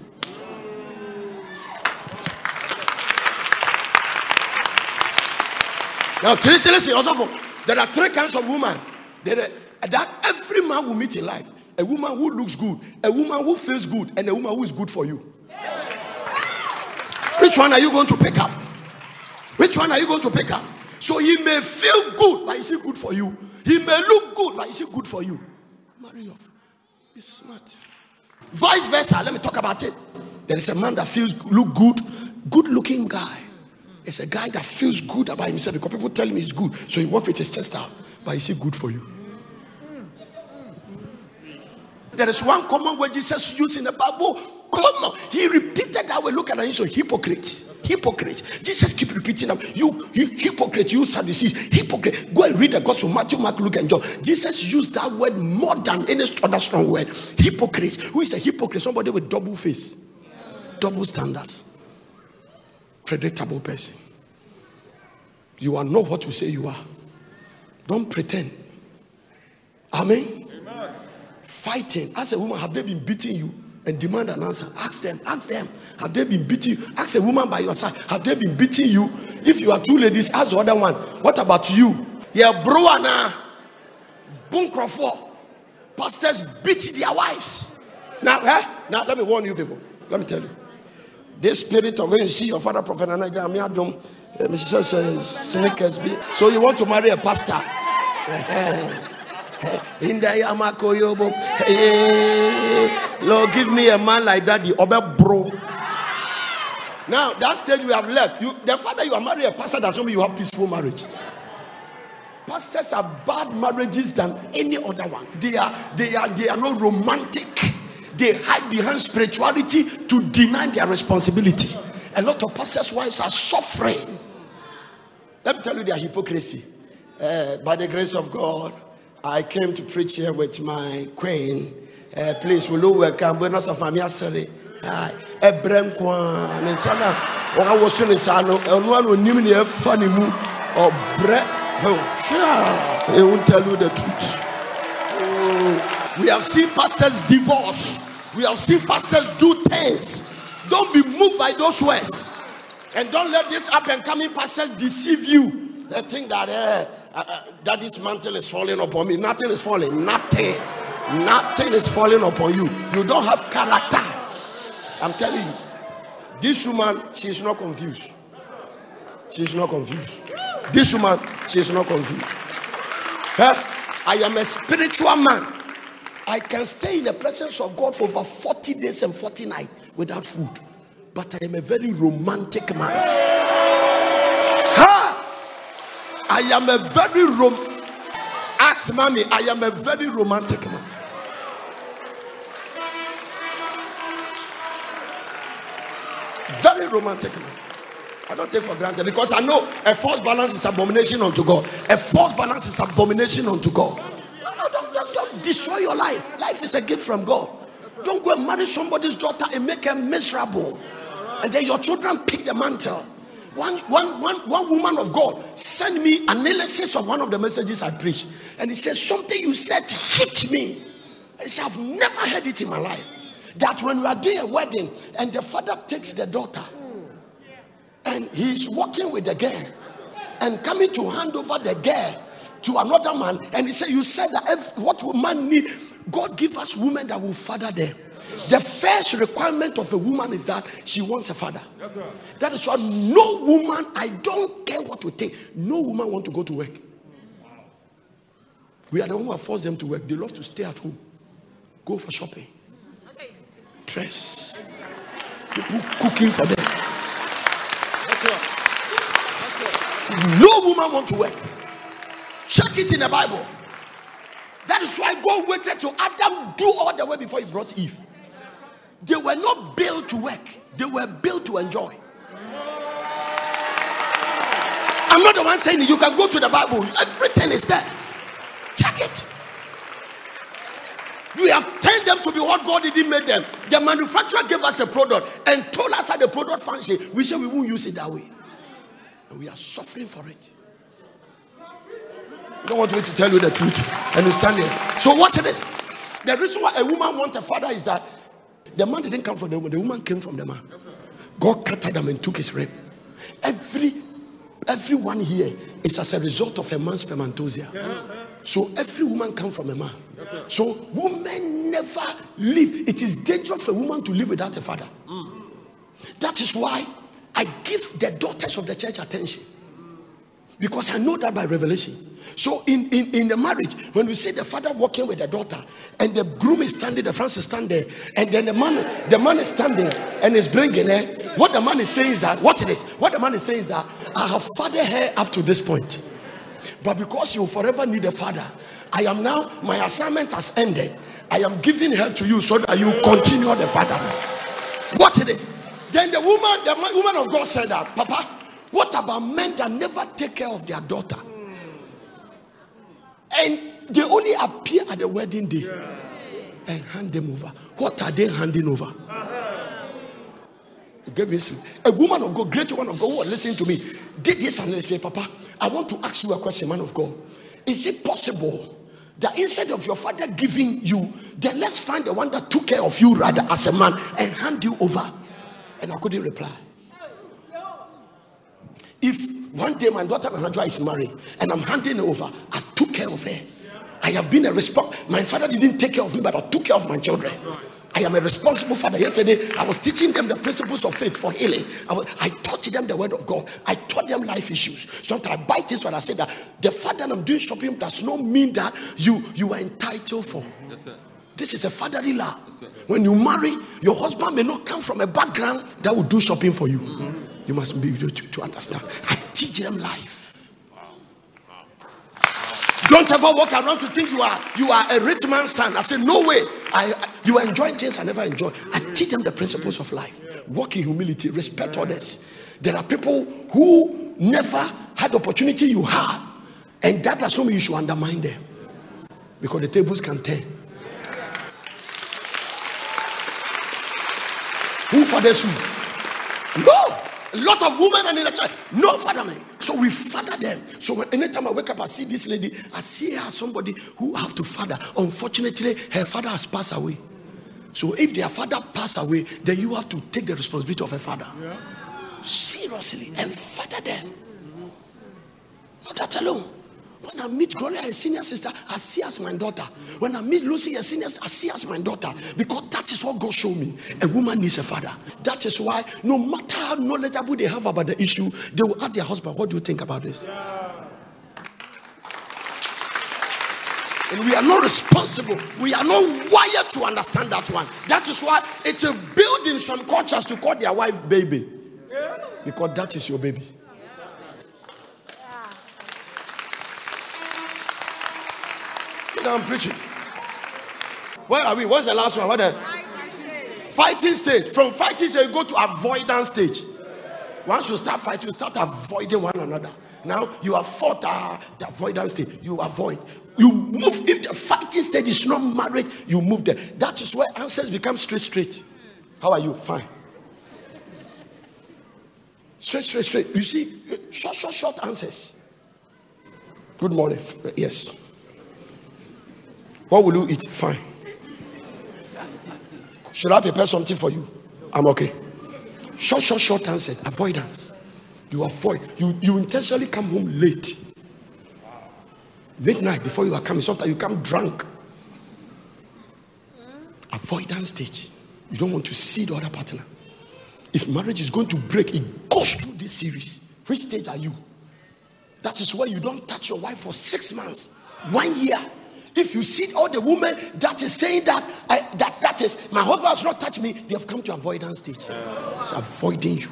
Now, Tracy, listen, also, there are three kinds of women are, that every man will meet in life a woman who looks good, a woman who feels good, and a woman who is good for you. Which one are you going to pick up? Which one are you going to pick up? So he may feel good, but is he good for you? He may look good, but is he good for you? Marry your friend. Be smart. Vice versa. Let me talk about it. There is a man that feels look good, good looking guy. It's a guy that feels good about himself because people tell him he's good. So he works with his chest out. But is he good for you? There is one common word Jesus used in the Bible. Come on. He repeated that way. Look at him. So hypocrite. Hypocrite. Jesus keep repeating them. You, you hypocrite, you Sadducees, hypocrite. Go and read the gospel, Matthew, Mark, Luke, and John. Jesus used that word more than any other strong word. Hypocrite. Who is a hypocrite? Somebody with double face, double standards, predictable person. You are not what you say you are. Don't pretend. Amen fighting. As a woman, have they been beating you? And demand an answer. Ask them, ask them, have they been beating you? Ask a woman by your side, have they been beating you? If you are two ladies, ask the other one, what about you? Yeah, bro, na bunkrofo. Pastors beat their wives. Now, eh? now let me warn you people. Let me tell you. This spirit of when you see your father, Prophet Anaja, So you want to marry a pastor? In the Yamakoyobo. Lord, give me a man like that, the Obe bro. Now, that stage we have left. You, the fact that you are married a pastor doesn't mean you have peaceful marriage. Pastors are bad marriages than any other one. They are they are they are not romantic. They hide behind spirituality to deny their responsibility. A lot of pastors' wives are suffering. Let me tell you their hypocrisy. Uh, by the grace of God, I came to preach here with my queen. Uh, please, will you welcome? Buenos of Mamiasari? ɛbrɛ nko a ne nsa no a wɔawoso ne saa no ɛno a na onim ne ɛfa ne mu. Oh, Ɔbrɛ he oh, eh, won't tell you the truth. Oh, we have seen pastors divorce. We have seen pastors do things. Don't be moved by those words. And don't let this up and coming pastors deceive you. They think that uh, uh, uh, that this mantle is falling upon me nothing is falling nothing nothing is falling upon you you don't have character I'm telling you, this woman, she is not confused. She is not confused. This woman, she is not confused. Huh? I am a spiritual man. I can stay in the presence of God for over 40 days and 40 nights without food. But I am a very romantic man. Huh? I am a very rom. Ask mommy, I am a very romantic man. Very romantic man. I don't take for granted because I know a false balance is abomination unto God. A false balance is abomination unto God. No, no, don't, don't, don't destroy your life. Life is a gift from God. Don't go and marry somebody's daughter and make her miserable. And then your children pick the mantle. One, one, one, one woman of God sent me analysis of one of the messages I preached. And he said, Something you said hit me. I said, I've never heard it in my life that when we are doing a wedding and the father takes the daughter and he's walking with the girl and coming to hand over the girl to another man and he said you said that if, what man need god give us women that will father them the first requirement of a woman is that she wants a father yes, that is why no woman i don't care what you think no woman want to go to work we are the one who force them to work they love to stay at home go for shopping dress. People cooking for them. No woman want to work. Check it in the Bible. That is why God waited to Adam do all the way before he brought Eve. They were not built to work, they were built to enjoy. I'm not the one saying it. You can go to the Bible, everything is there. Check it. We have turned them to be what God didn't make them. The manufacturer gave us a product and told us how the product functions. We say we won't use it that way. And we are suffering for it. You don't want me to tell you the truth. And you stand there. So watch this. The reason why a woman wants a father is that the man didn't come from the woman, the woman came from the man. God cut them and took his rib. Every everyone here is as a result of a man's spermatozoa. So every woman comes from a man. So women never live. It is dangerous for a woman to live without a father. That is why I give the daughters of the church attention. Because I know that by revelation. So in, in, in the marriage, when we see the father walking with the daughter, and the groom is standing, the friends is standing, and then the man, the man is standing and is bringing her. What the man is saying is that, watch this. What the man is saying is that I have fathered her up to this point. But because you forever need a father, I am now, my assignment has ended. I am giving her to you so that you continue the father. Watch this. Then the woman, the woman of God said that, Papa, what about men that never take care of their daughter? And they only appear at the wedding day and hand them over. What are they handing over? Uh-huh. Give me a woman of God, great woman of God who was listening to me, did this and they say, Papa, I want to ask you a question, man of God. Is it possible that instead of your father giving you, then let's find the one that took care of you rather as a man and hand you over? And I couldn't reply. If one day my daughter Anajwa is married and I'm handing over, I took care of her. I have been a response. My father didn't take care of me, but I took care of my children. I I am a responsible father. Yesterday, I was teaching them the principles of faith for healing. I, was, I taught them the word of God. I taught them life issues. Sometimes I buy things when I say that the fact that I'm doing shopping does not mean that you you are entitled for. Yes, this is a fatherly love. Yes, when you marry, your husband may not come from a background that will do shopping for you. Mm-hmm. You must be to, to understand. I teach them life. Don't ever walk around to think you are you are a rich man's son. I say no way. I, I you things I never enjoy. I teach them the principles of life. Walk in humility, respect others. There are people who never had the opportunity you have, and that does not mean you should undermine them because the tables can turn. Who fathers who? No. A lot of women and in the church, no fatherment. So we father them. So when, anytime I wake up, I see this lady, I see her somebody who have to father. Unfortunately, her father has passed away. So if their father passed away, then you have to take the responsibility of a father. Yeah. Seriously, and father them. Not that alone. When I meet Gloria, a senior sister, I see as my daughter. When I meet Lucy, a senior, I see as my daughter. Because that is what God showed me. A woman needs a father. That is why, no matter how knowledgeable they have about the issue, they will ask their husband, What do you think about this? And we are not responsible. We are not wired to understand that one. That is why it's a building some cultures to call their wife baby. Because that is your baby. I'm preaching. Where are we? What's the last one? What the fighting. Stage. From fighting stage, you go to avoidance stage. Once you start fighting, you start avoiding one another. Now you have fought uh, the avoidance stage. You avoid. You move. If the fighting stage is not married, you move there. That is where answers become straight, straight. How are you? Fine. Straight, straight, straight. You see, short, short, short answers. Good morning. Yes. What will you eat? Fine. Should I prepare something for you? I'm okay. Short, short, short answer. Avoidance. You avoid. You, you intentionally come home late. Midnight before you are coming. Sometimes you come drunk. Avoidance stage. You don't want to see the other partner. If marriage is going to break, it goes through this series. Which stage are you? That is why you don't touch your wife for six months, one year. If you see all the women that is saying that I, that that is my husband has not touched me, they have come to avoidance stage. It's avoiding you.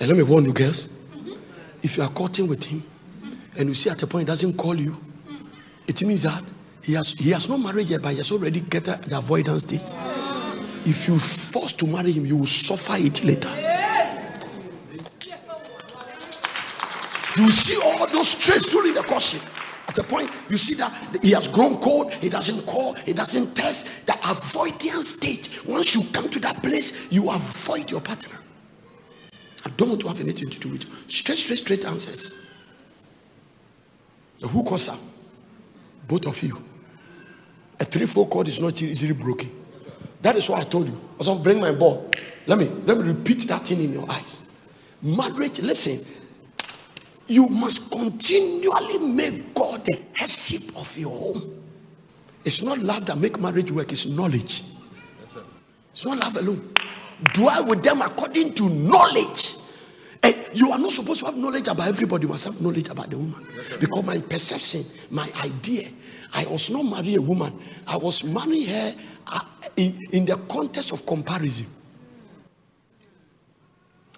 And let me warn you, girls. If you are courting with him and you see at a point he doesn't call you, it means that he has he has not married yet, but he has already get the avoidance stage. If you force to marry him, you will suffer it later. You see all those traits during the courtship. At a point, you see that he has grown cold, he doesn't call, he doesn't test. The avoidance stage. Once you come to that place, you avoid your partner. I don't want to have anything to do with you. Straight, straight, straight answers. The us up. Both of you. A threefold cord is not easily broken. That is what I told you. I was bring my ball. Let me let me repeat that thing in your eyes. Marriage, listen, you must continually make God the headship of your home. It's not love that make marriage work, it's knowledge. Yes, it's not love alone. Dwell with them according to knowledge. And you are not supposed to have knowledge about everybody, you must have knowledge about the woman. Yes, because my perception, my idea, I was not marrying a woman, I was marrying her uh, in, in the context of comparison.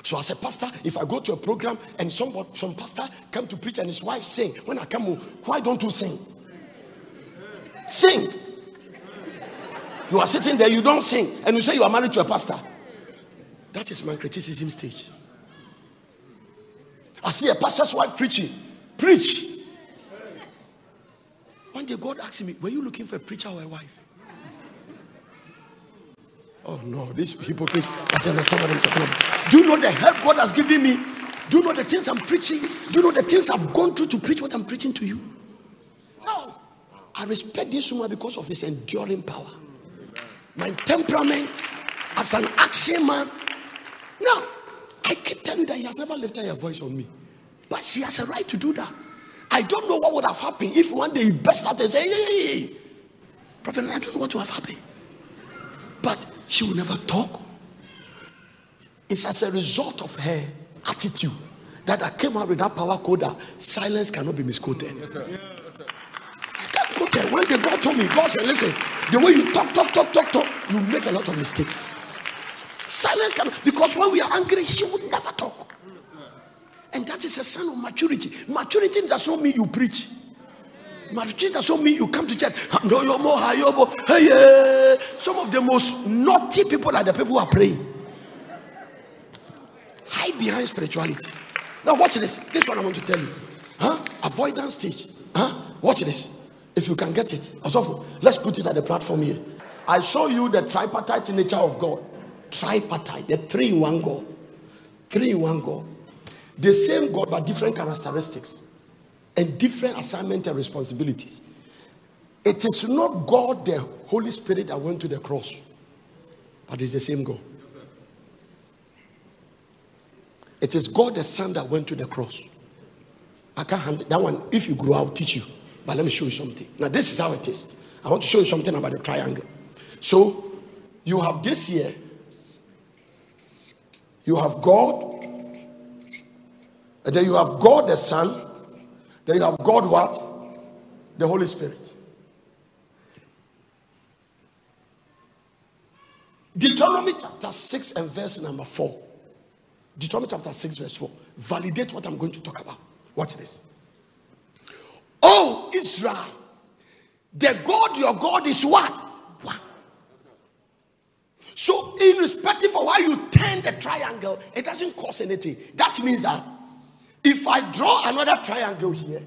So as a pastor, if I go to a program and some some pastor come to preach and his wife sing, when I come home, why don't you sing? Sing. You are sitting there, you don't sing, and you say you are married to a pastor. That is my criticism stage. I see a pastor's wife preaching. Preach. One day God asked me, Were you looking for a preacher or a wife? Oh no, this hypocrite doesn't understand what I'm talking about. Do you know the help God has given me? Do you know the things I'm preaching? Do you know the things I've gone through to preach what I'm preaching to you? No. I respect this woman because of his enduring power. My temperament as an action man. No. I keep telling you that he has never lifted a voice on me. But she has a right to do that. I don't know what would have happened if one day he burst out and say, hey. Prophet, I don't know what will have happened. But she will never talk. It's as a result of her attitude that I came out with that power code that silence cannot be misquoted. Yes, sir. I can't quote it. When the God told me, God said, listen, the way you talk, talk, talk, talk, talk, you make a lot of mistakes. Silence cannot, because when we are angry, she would never talk. And that is a sign of maturity. Maturity does not mean you preach. Maturity does not mean you come to church. Hey, Some of the most naughty people are the people who are praying. Hide behind spirituality. Now, watch this. This one I want to tell you. Huh? Avoidance stage. Huh? Watch this. If you can get it. Also, let's put it at the platform here. I show you the tripartite nature of God. Tripartite, the three in one God. Three in one God. The same God, but different characteristics and different assignment and responsibilities. It is not God, the Holy Spirit, that went to the cross, but it's the same God. It is God the Son that went to the cross. I can't handle that one. If you grow, I'll teach you. But let me show you something. Now, this is how it is. I want to show you something about the triangle. So, you have this here. You have God. And then you have God the Son. Then you have God what? The Holy Spirit. Deuteronomy chapter 6 and verse number 4. Deuteronomy chapter 6, verse 4. Validate what I'm going to talk about. Watch this. Oh, Israel, the God, your God is what? So, irrespective of how you turn the triangle, it doesn't cost anything. That means that if I draw another triangle here,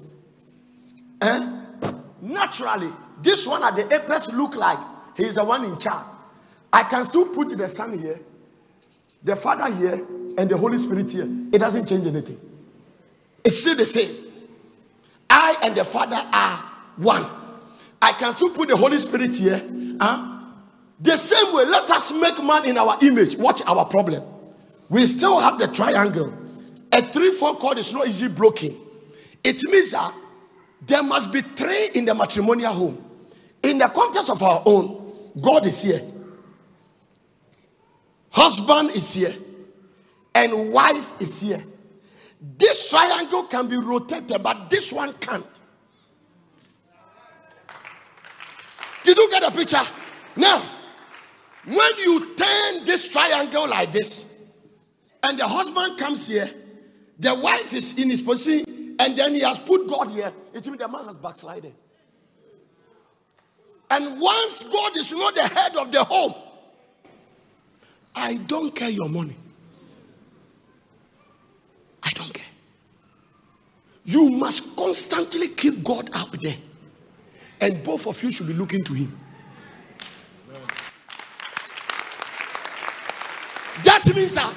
eh, naturally, this one at the apex look like he's the one in charge. I can still put the Son here, the father here, and the Holy Spirit here, it doesn't change anything. It's still the same. I and the Father are one. I can still put the Holy Spirit here. Huh? The same way, let us make man in our image. Watch our problem. We still have the triangle. A threefold cord is not easily broken. It means that there must be three in the matrimonial home. In the context of our own, God is here. Husband is here and wife is here. This triangle can be rotated, but this one can't. Did you get a picture? Now, when you turn this triangle like this, and the husband comes here, the wife is in his position, and then he has put God here, it means the man has backslided. And once God is not the head of the home, I don't care your money. I don't care. You must constantly keep God up there. And both of you should be looking to Him. That means that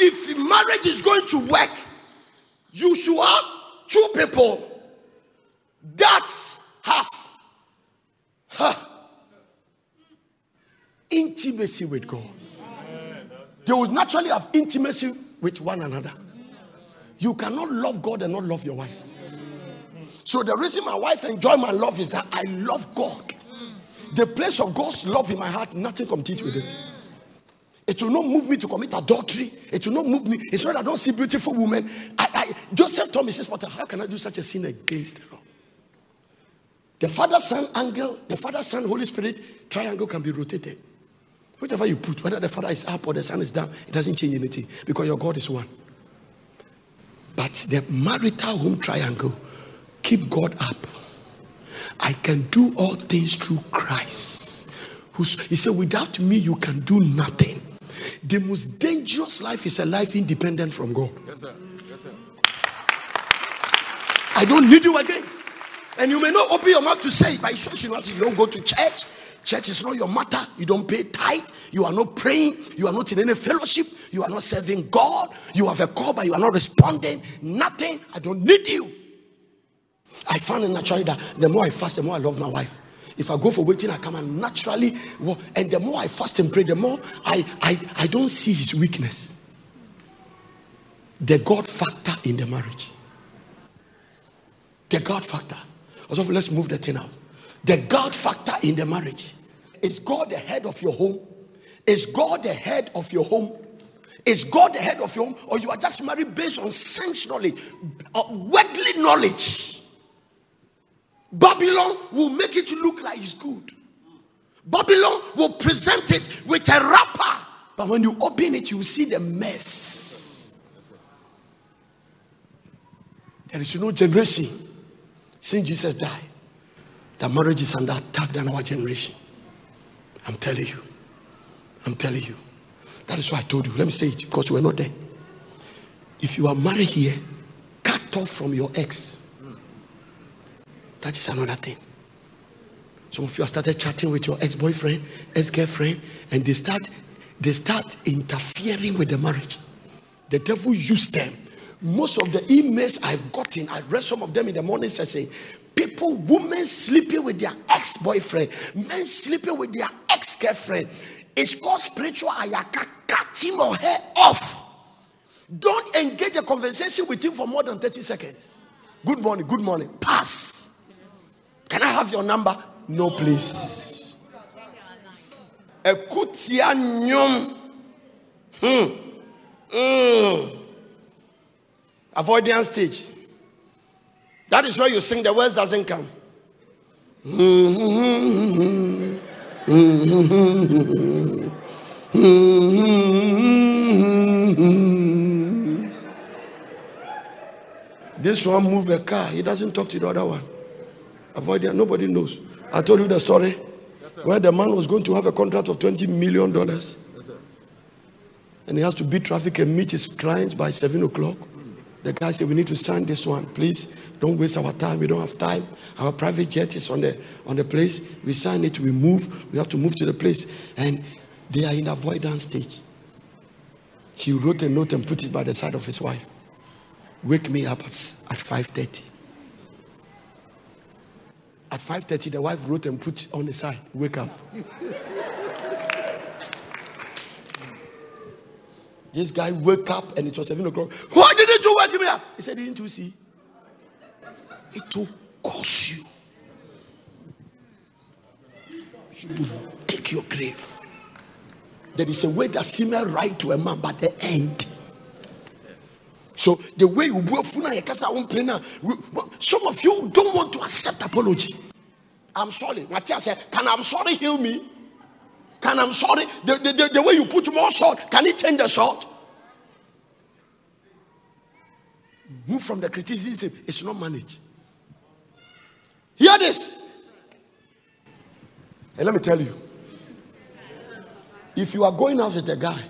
if marriage is going to work, you should have two people that has huh, intimacy with God. They will naturally have intimacy with one another. You cannot love God and not love your wife. So the reason my wife enjoy my love is that I love God. The place of God's love in my heart, nothing competes with it. It will not move me to commit adultery. It will not move me. It's not that I don't see beautiful women. I, I, Joseph told me, says, Potter, how can I do such a sin against the Lord? The Father, Son, angle, the Father, Son, Holy Spirit triangle can be rotated. Whatever you put, whether the Father is up or the Son is down, it doesn't change anything because your God is one. But the marital home triangle, keep God up. I can do all things through Christ. Who's, he said, without me, you can do nothing. The most dangerous life is a life independent from God. Yes, sir. Yes, sir. I don't need you again. And you may not open your mouth to say it, but it's shows you not you don't go to church. Church is not your matter. You don't pay tithe. You are not praying. You are not in any fellowship. You are not serving God. You have a call, but you are not responding. Nothing. I don't need you. I found it naturally that the more I fast, the more I love my wife. If I go for waiting, I come and naturally, and the more I fast and pray, the more I, I, I don't see his weakness. The God factor in the marriage. The God factor. Also, let's move the thing out. The God factor in the marriage. Is God the head of your home? Is God the head of your home? Is God the head of your home? Or you are just married based on sense knowledge, uh, worldly knowledge? Babylon will make it look like it's good. Babylon will present it with a wrapper. But when you open it, you will see the mess. There is no generation since Jesus died that marriage is under attack than our generation. I'm telling you. I'm telling you. That is why I told you. Let me say it because were not there. If you are married here, cut off from your ex. That is another thing. Some of you have started chatting with your ex-boyfriend, ex-girlfriend, and they start they start interfering with the marriage. The devil used them. Most of the emails I've gotten, I read some of them in the morning session. People, women sleeping with their ex-boyfriend, men sleeping with their ex-girlfriend. It's called spiritual ayaka. Cut him or her off. Don't engage a conversation with him for more than 30 seconds. Good morning, good morning. Pass. Can I have your number? No, please. Ekutia nyom. Hmm. Mm. Avoidance stage. That is where you sing, the words doesn't come. This one move a car, he doesn't talk to the other one. Avoid it, nobody knows. I told you the story yes, where the man was going to have a contract of $20 million. Yes, and he has to beat traffic and meet his clients by 7 o'clock. The guy said, We need to sign this one. Please don't waste our time. We don't have time. Our private jet is on the on the place. We sign it, we move. We have to move to the place. And they are in avoidance stage. He wrote a note and put it by the side of his wife. Wake me up at, at 5:30. At 5:30, the wife wrote and put on the side, wake up. this guy woke up and it was 7 o'clock. Why didn't you wake me up? He said, Didn't you see? It will cost you. You will take your grave. There is a way that seems right to a man, but the end. So the way you work for some of you don't want to accept apology. I'm sorry. Matthias said, Can I'm sorry heal me? Can I'm sorry? The, the, the, the way you put more salt, can it change the salt? Move from the criticism, it's not managed. Hear this. And let me tell you if you are going out with a guy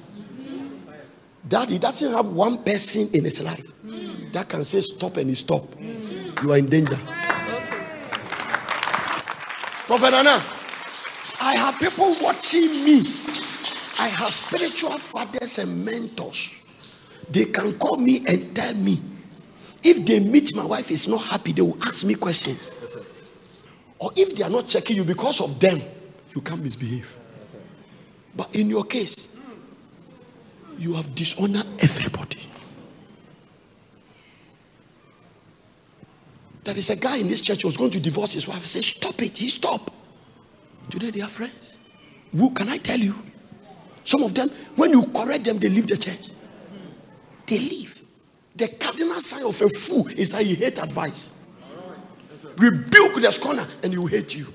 that he doesn't have one person in his life that can say stop and he stop, you are in danger. Prophet Anna, I have people watching me. I have spiritual fathers and mentors. They can call me and tell me. If they meet my wife is not happy, they will ask me questions. or if they are not checking you because of them, you can't misbehave. But in your case, you have dishonored everybody. There is a guy in this church who was going to divorce his wife. Say, Stop it. He stopped. Today they are friends. Who can I tell you? Some of them, when you correct them, they leave the church. They leave. The cardinal sign of a fool is that he hates advice. Rebuke the scorner and he will hate you.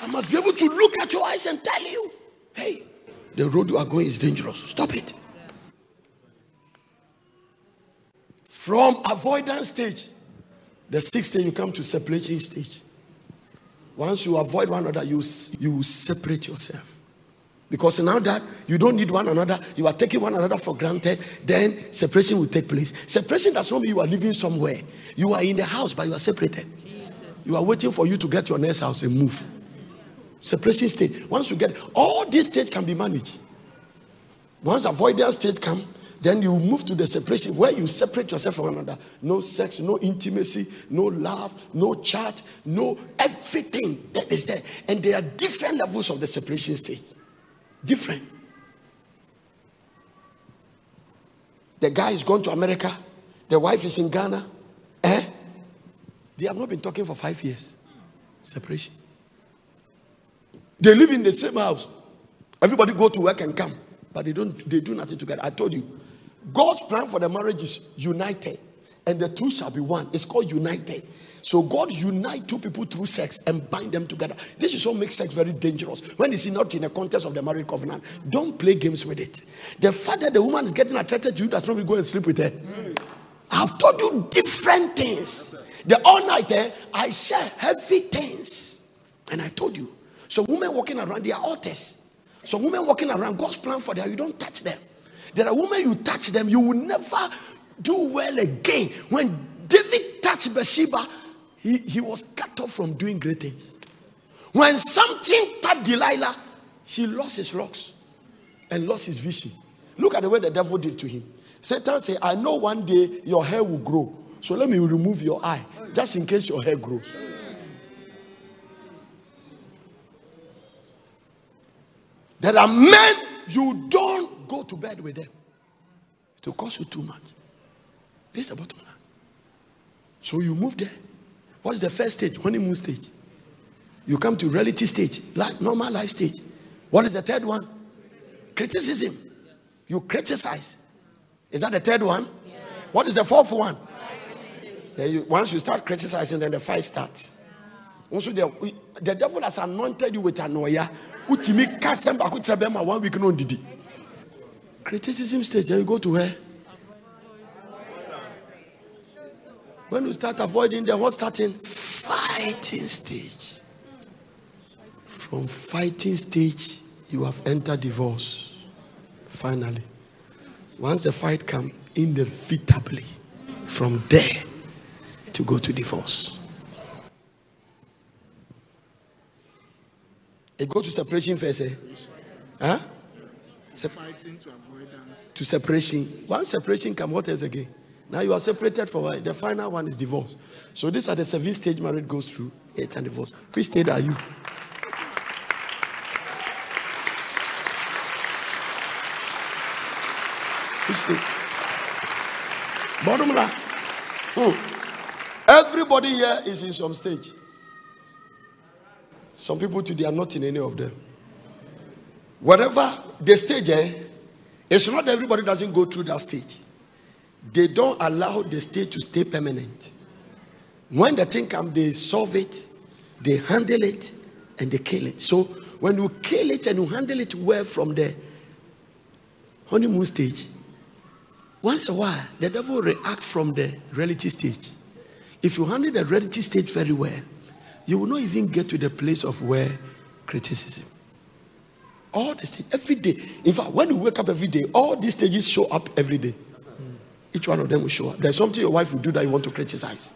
I must be able to look at your eyes and tell you, hey, the road you are going is dangerous. Stop it. From avoidance stage, the sixth stage you come to separation stage. Once you avoid one another, you, you separate yourself. Because now that you don't need one another, you are taking one another for granted, then separation will take place. Separation does not mean you are living somewhere. You are in the house, but you are separated. Jesus. You are waiting for you to get your next house and move. Separation stage. Once you get all these stages can be managed. Once avoidance stage come, then you move to the separation where you separate yourself from another. No sex, no intimacy, no love, no chat, no everything that is there. And there are different levels of the separation stage. Different. The guy is gone to America, the wife is in Ghana. Eh? They have not been talking for five years. Separation. They live in the same house. Everybody go to work and come, but they don't. They do nothing together. I told you, God's plan for the marriage is united, and the two shall be one. It's called united. So God unite two people through sex and bind them together. This is what makes sex very dangerous. When it's not in the context of the marriage covenant, don't play games with it. The fact that the woman is getting attracted to you does not mean go and sleep with her. I've told you different things. The all nighter, I share heavy things. And I told you. So women walking around, they are altars. So women walking around, God's plan for them, you don't touch them. There are women you touch them, you will never do well again. When David touched Bathsheba, he, he was cut off from doing great things. When Samson touched Delilah, she lost his locks and lost his vision. Look at the way the devil did to him. Satan said, I know one day your hair will grow. So let me remove your eye just in case your hair grows. There are men you don't go to bed with them. It will cost you too much. This is the bottom line. So you move there. What is the first stage? Honeymoon stage. You come to reality stage, like normal life stage. What is the third one? Criticism. You criticize. Is that the third one? What is the fourth one? Then you, once you start criticizing, then the fight starts. Also, the, the devil has anointed you with anoia. Utimi kasem baku one week no didi. Criticism stage, then you go to where? When you start avoiding the whole starting? Fighting stage. From fighting stage, you have entered divorce. Finally. Once the fight comes, inevitably, from there, to go to divorce. It go to separation first, eh? Huh? Se- Fighting to avoidance. To separation. Once separation come, what else again? Now you are separated for why? The final one is divorce. So these are the seven stage marriage goes through. Eight and divorce. Which stage are you? Which stage? Bottom line. Hmm. Everybody here is in some stage. Some people today are not in any of them. Whatever the stage, eh, it's not everybody doesn't go through that stage they don't allow the stage to stay permanent. When the thing comes, they solve it, they handle it, and they kill it. So when you kill it and you handle it well from the honeymoon stage, once a while, the devil reacts from the reality stage. If you handle the reality stage very well, you will not even get to the place of where criticism. All the stage, every day. In fact, when you wake up every day, all these stages show up every day. Each one of them will show up. There's something your wife will do that you want to criticize.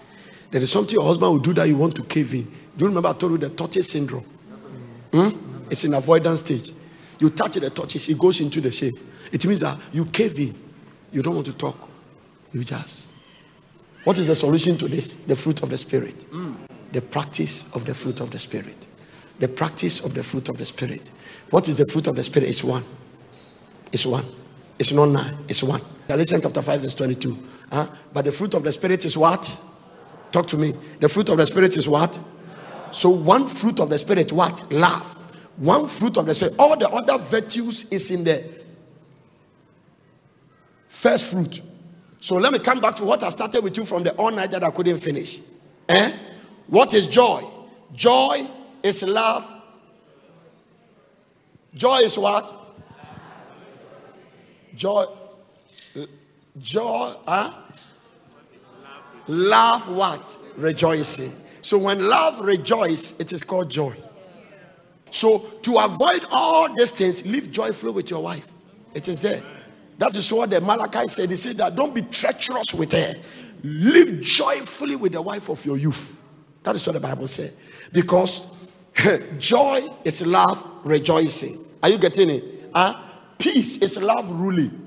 There is something your husband will do that you want to cave in. Do you remember I told you the tortoise syndrome? Hmm? It's an avoidance stage. You touch the tortoise, it goes into the shape. It means that you cave in. You don't want to talk. You just. What is the solution to this? The fruit of the Spirit. Mm. The practice of the fruit of the Spirit. The practice of the fruit of the Spirit. What is the fruit of the Spirit? It's one. It's one. It's not nine, it's one. Galatians chapter 5, verse 22. Huh? But the fruit of the Spirit is what? Talk to me. The fruit of the Spirit is what? So, one fruit of the Spirit, what? Love. One fruit of the Spirit. All the other virtues is in the first fruit. So, let me come back to what I started with you from the all night that I couldn't finish. Eh? What is joy? Joy is love. Joy is what? Joy, joy, huh? Love what? Rejoicing. So when love rejoice, it is called joy. So to avoid all these things, live joyfully with your wife. It is there. That is what the Malachi said. He said that don't be treacherous with her. Live joyfully with the wife of your youth. That is what the Bible said. Because joy is love rejoicing. Are you getting it? Huh? Peace is love ruling.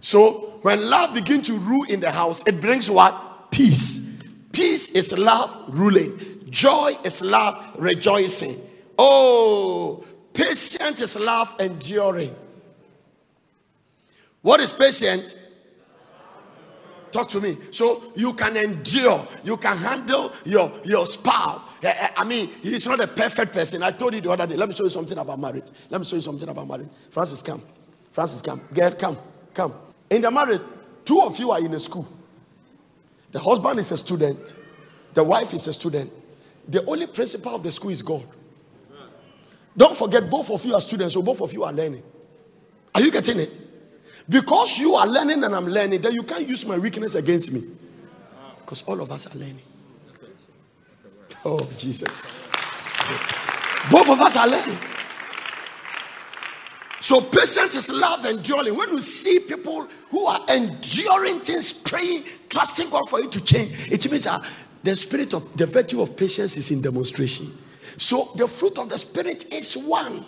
So when love begins to rule in the house, it brings what? Peace. Peace is love ruling. Joy is love rejoicing. Oh, patience is love enduring. What is patient? Talk to me. So you can endure, you can handle your, your spouse. Eh, eh, I mean, he's not a perfect person. I told you the other day. Let me show you something about marriage. Let me show you something about marriage. Francis, come. Francis, come. Girl, come. Come. In the marriage, two of you are in a school. The husband is a student, the wife is a student. The only principal of the school is God. Don't forget, both of you are students, so both of you are learning. Are you getting it? Because you are learning and I'm learning, then you can't use my weakness against me. Because all of us are learning. Oh, Jesus. Both of us are learning. So patience is love enduring. When you see people who are enduring things, praying, trusting God for you to change, it means that the spirit of the virtue of patience is in demonstration. So the fruit of the spirit is one.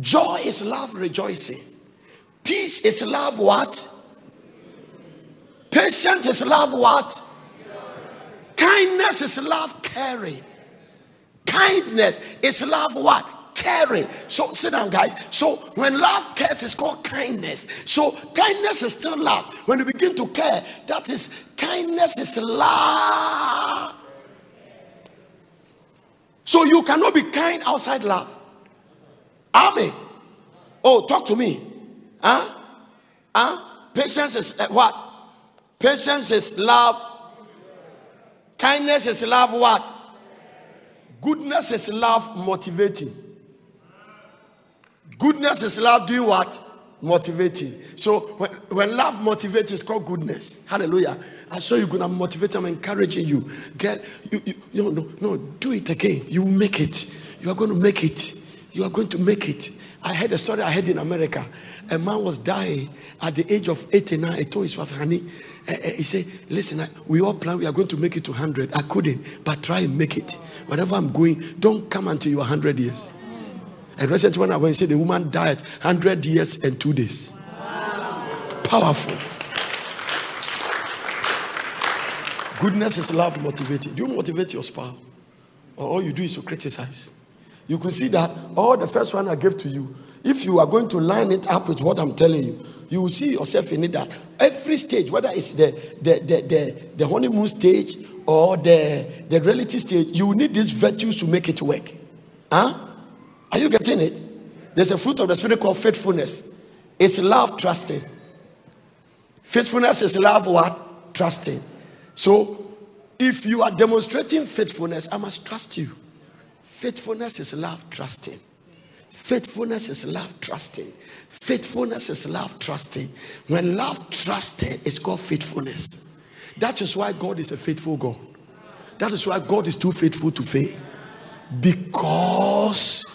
Joy is love rejoicing. Peace is love what? Patience is love what? Kindness is love caring. Kindness is love what? Caring. So sit down, guys. So when love cares, it's called kindness. So kindness is still love. When you begin to care, that is kindness is love. So you cannot be kind outside love. Amen. Oh, talk to me. Huh? Huh? Patience is uh, what? Patience is love. Kindness is love what? Goodness is love motivating. Goodness is love doing what? Motivating. So when, when love motivates, it's called goodness. Hallelujah. I show you good. I'm motivating. I'm encouraging you. Get you, you, you no, no, do it again. You will make it. You are going to make it. You are going to make it. I heard a story I heard in America. A man was dying at the age of 89. He told his wife, honey, uh, uh, he said, listen, we all plan we are going to make it to 100. I couldn't, but try and make it. Wherever I'm going, don't come until you're 100 years. And recently when I went, said the woman died 100 years and two days. Powerful. Goodness is love motivating. Do you motivate your spouse? Or all you do is to criticize? You could see that all the first one I gave to you, if you are going to line it up with what I'm telling you, you will see yourself in it that every stage, whether it's the the the, the, the honeymoon stage or the, the reality stage, you need these virtues to make it work. Huh? Are you getting it? There's a fruit of the spirit called faithfulness. It's love trusting. Faithfulness is love what? Trusting. So if you are demonstrating faithfulness, I must trust you. Faithfulness is love trusting. Faithfulness is love trusting. Faithfulness is love trusting. When love trusted, it's called faithfulness. That is why God is a faithful God. That is why God is too faithful to fail. Because,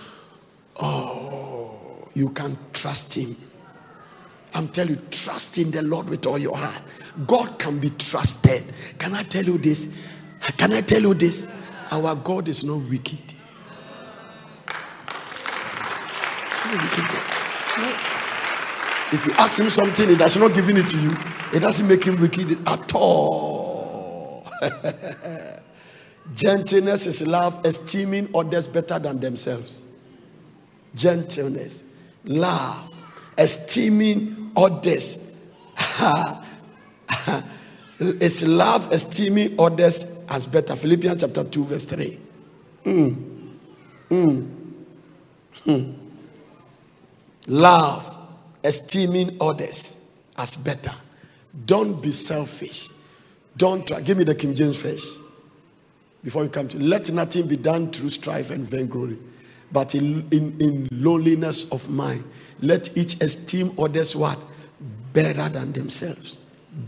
oh, you can trust Him. I'm telling you, trust in the Lord with all your heart. God can be trusted. Can I tell you this? Can I tell you this? Our God is not wicked. If you ask him something, he does not giving it to you. It doesn't make him wicked at all. Gentleness is love, esteeming others better than themselves. Gentleness, love, esteeming others. it's love, esteeming others as better. Philippians chapter 2, verse 3. Mm. Mm. Mm. Love, esteeming others as better. Don't be selfish. Don't try. Give me the King James first. Before you come to let nothing be done through strife and vainglory, but in, in, in lowliness of mind. Let each esteem others what? Better than themselves.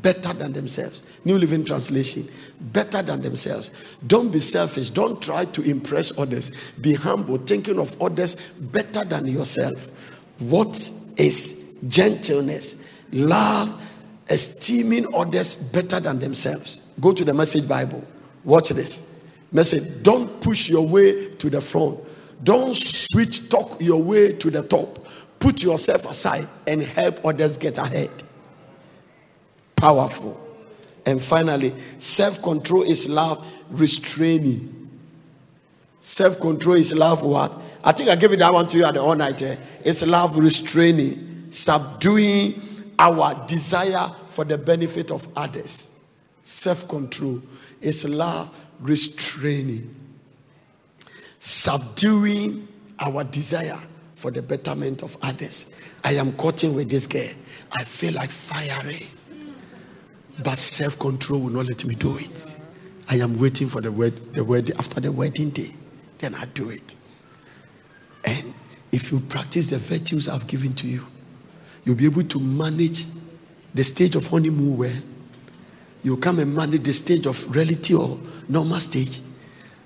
Better than themselves. New Living Translation. Better than themselves. Don't be selfish. Don't try to impress others. Be humble, thinking of others better than yourself. What is gentleness? Love, esteeming others better than themselves. Go to the Message Bible. Watch this. Message. Don't push your way to the front. Don't switch talk your way to the top. Put yourself aside and help others get ahead. Powerful. And finally, self control is love restraining. Self control is love what? I think I gave it that one to you at the all night. Eh? It's love restraining, subduing our desire for the benefit of others. Self control is love restraining, subduing our desire for the betterment of others. I am cutting with this girl. I feel like firing, but self control will not let me do it. I am waiting for the wed- the wedding after the wedding day, then I do it. And if you practice the virtues I've given to you, you'll be able to manage the stage of honeymoon well. You come and manage the stage of reality or normal stage.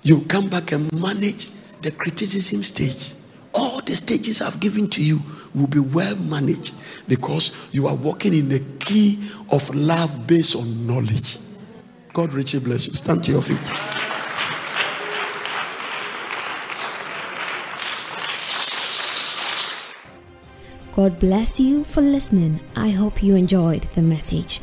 You come back and manage the criticism stage. All the stages I've given to you will be well managed because you are walking in the key of love based on knowledge. God richly bless you. Stand to your feet. God bless you for listening. I hope you enjoyed the message.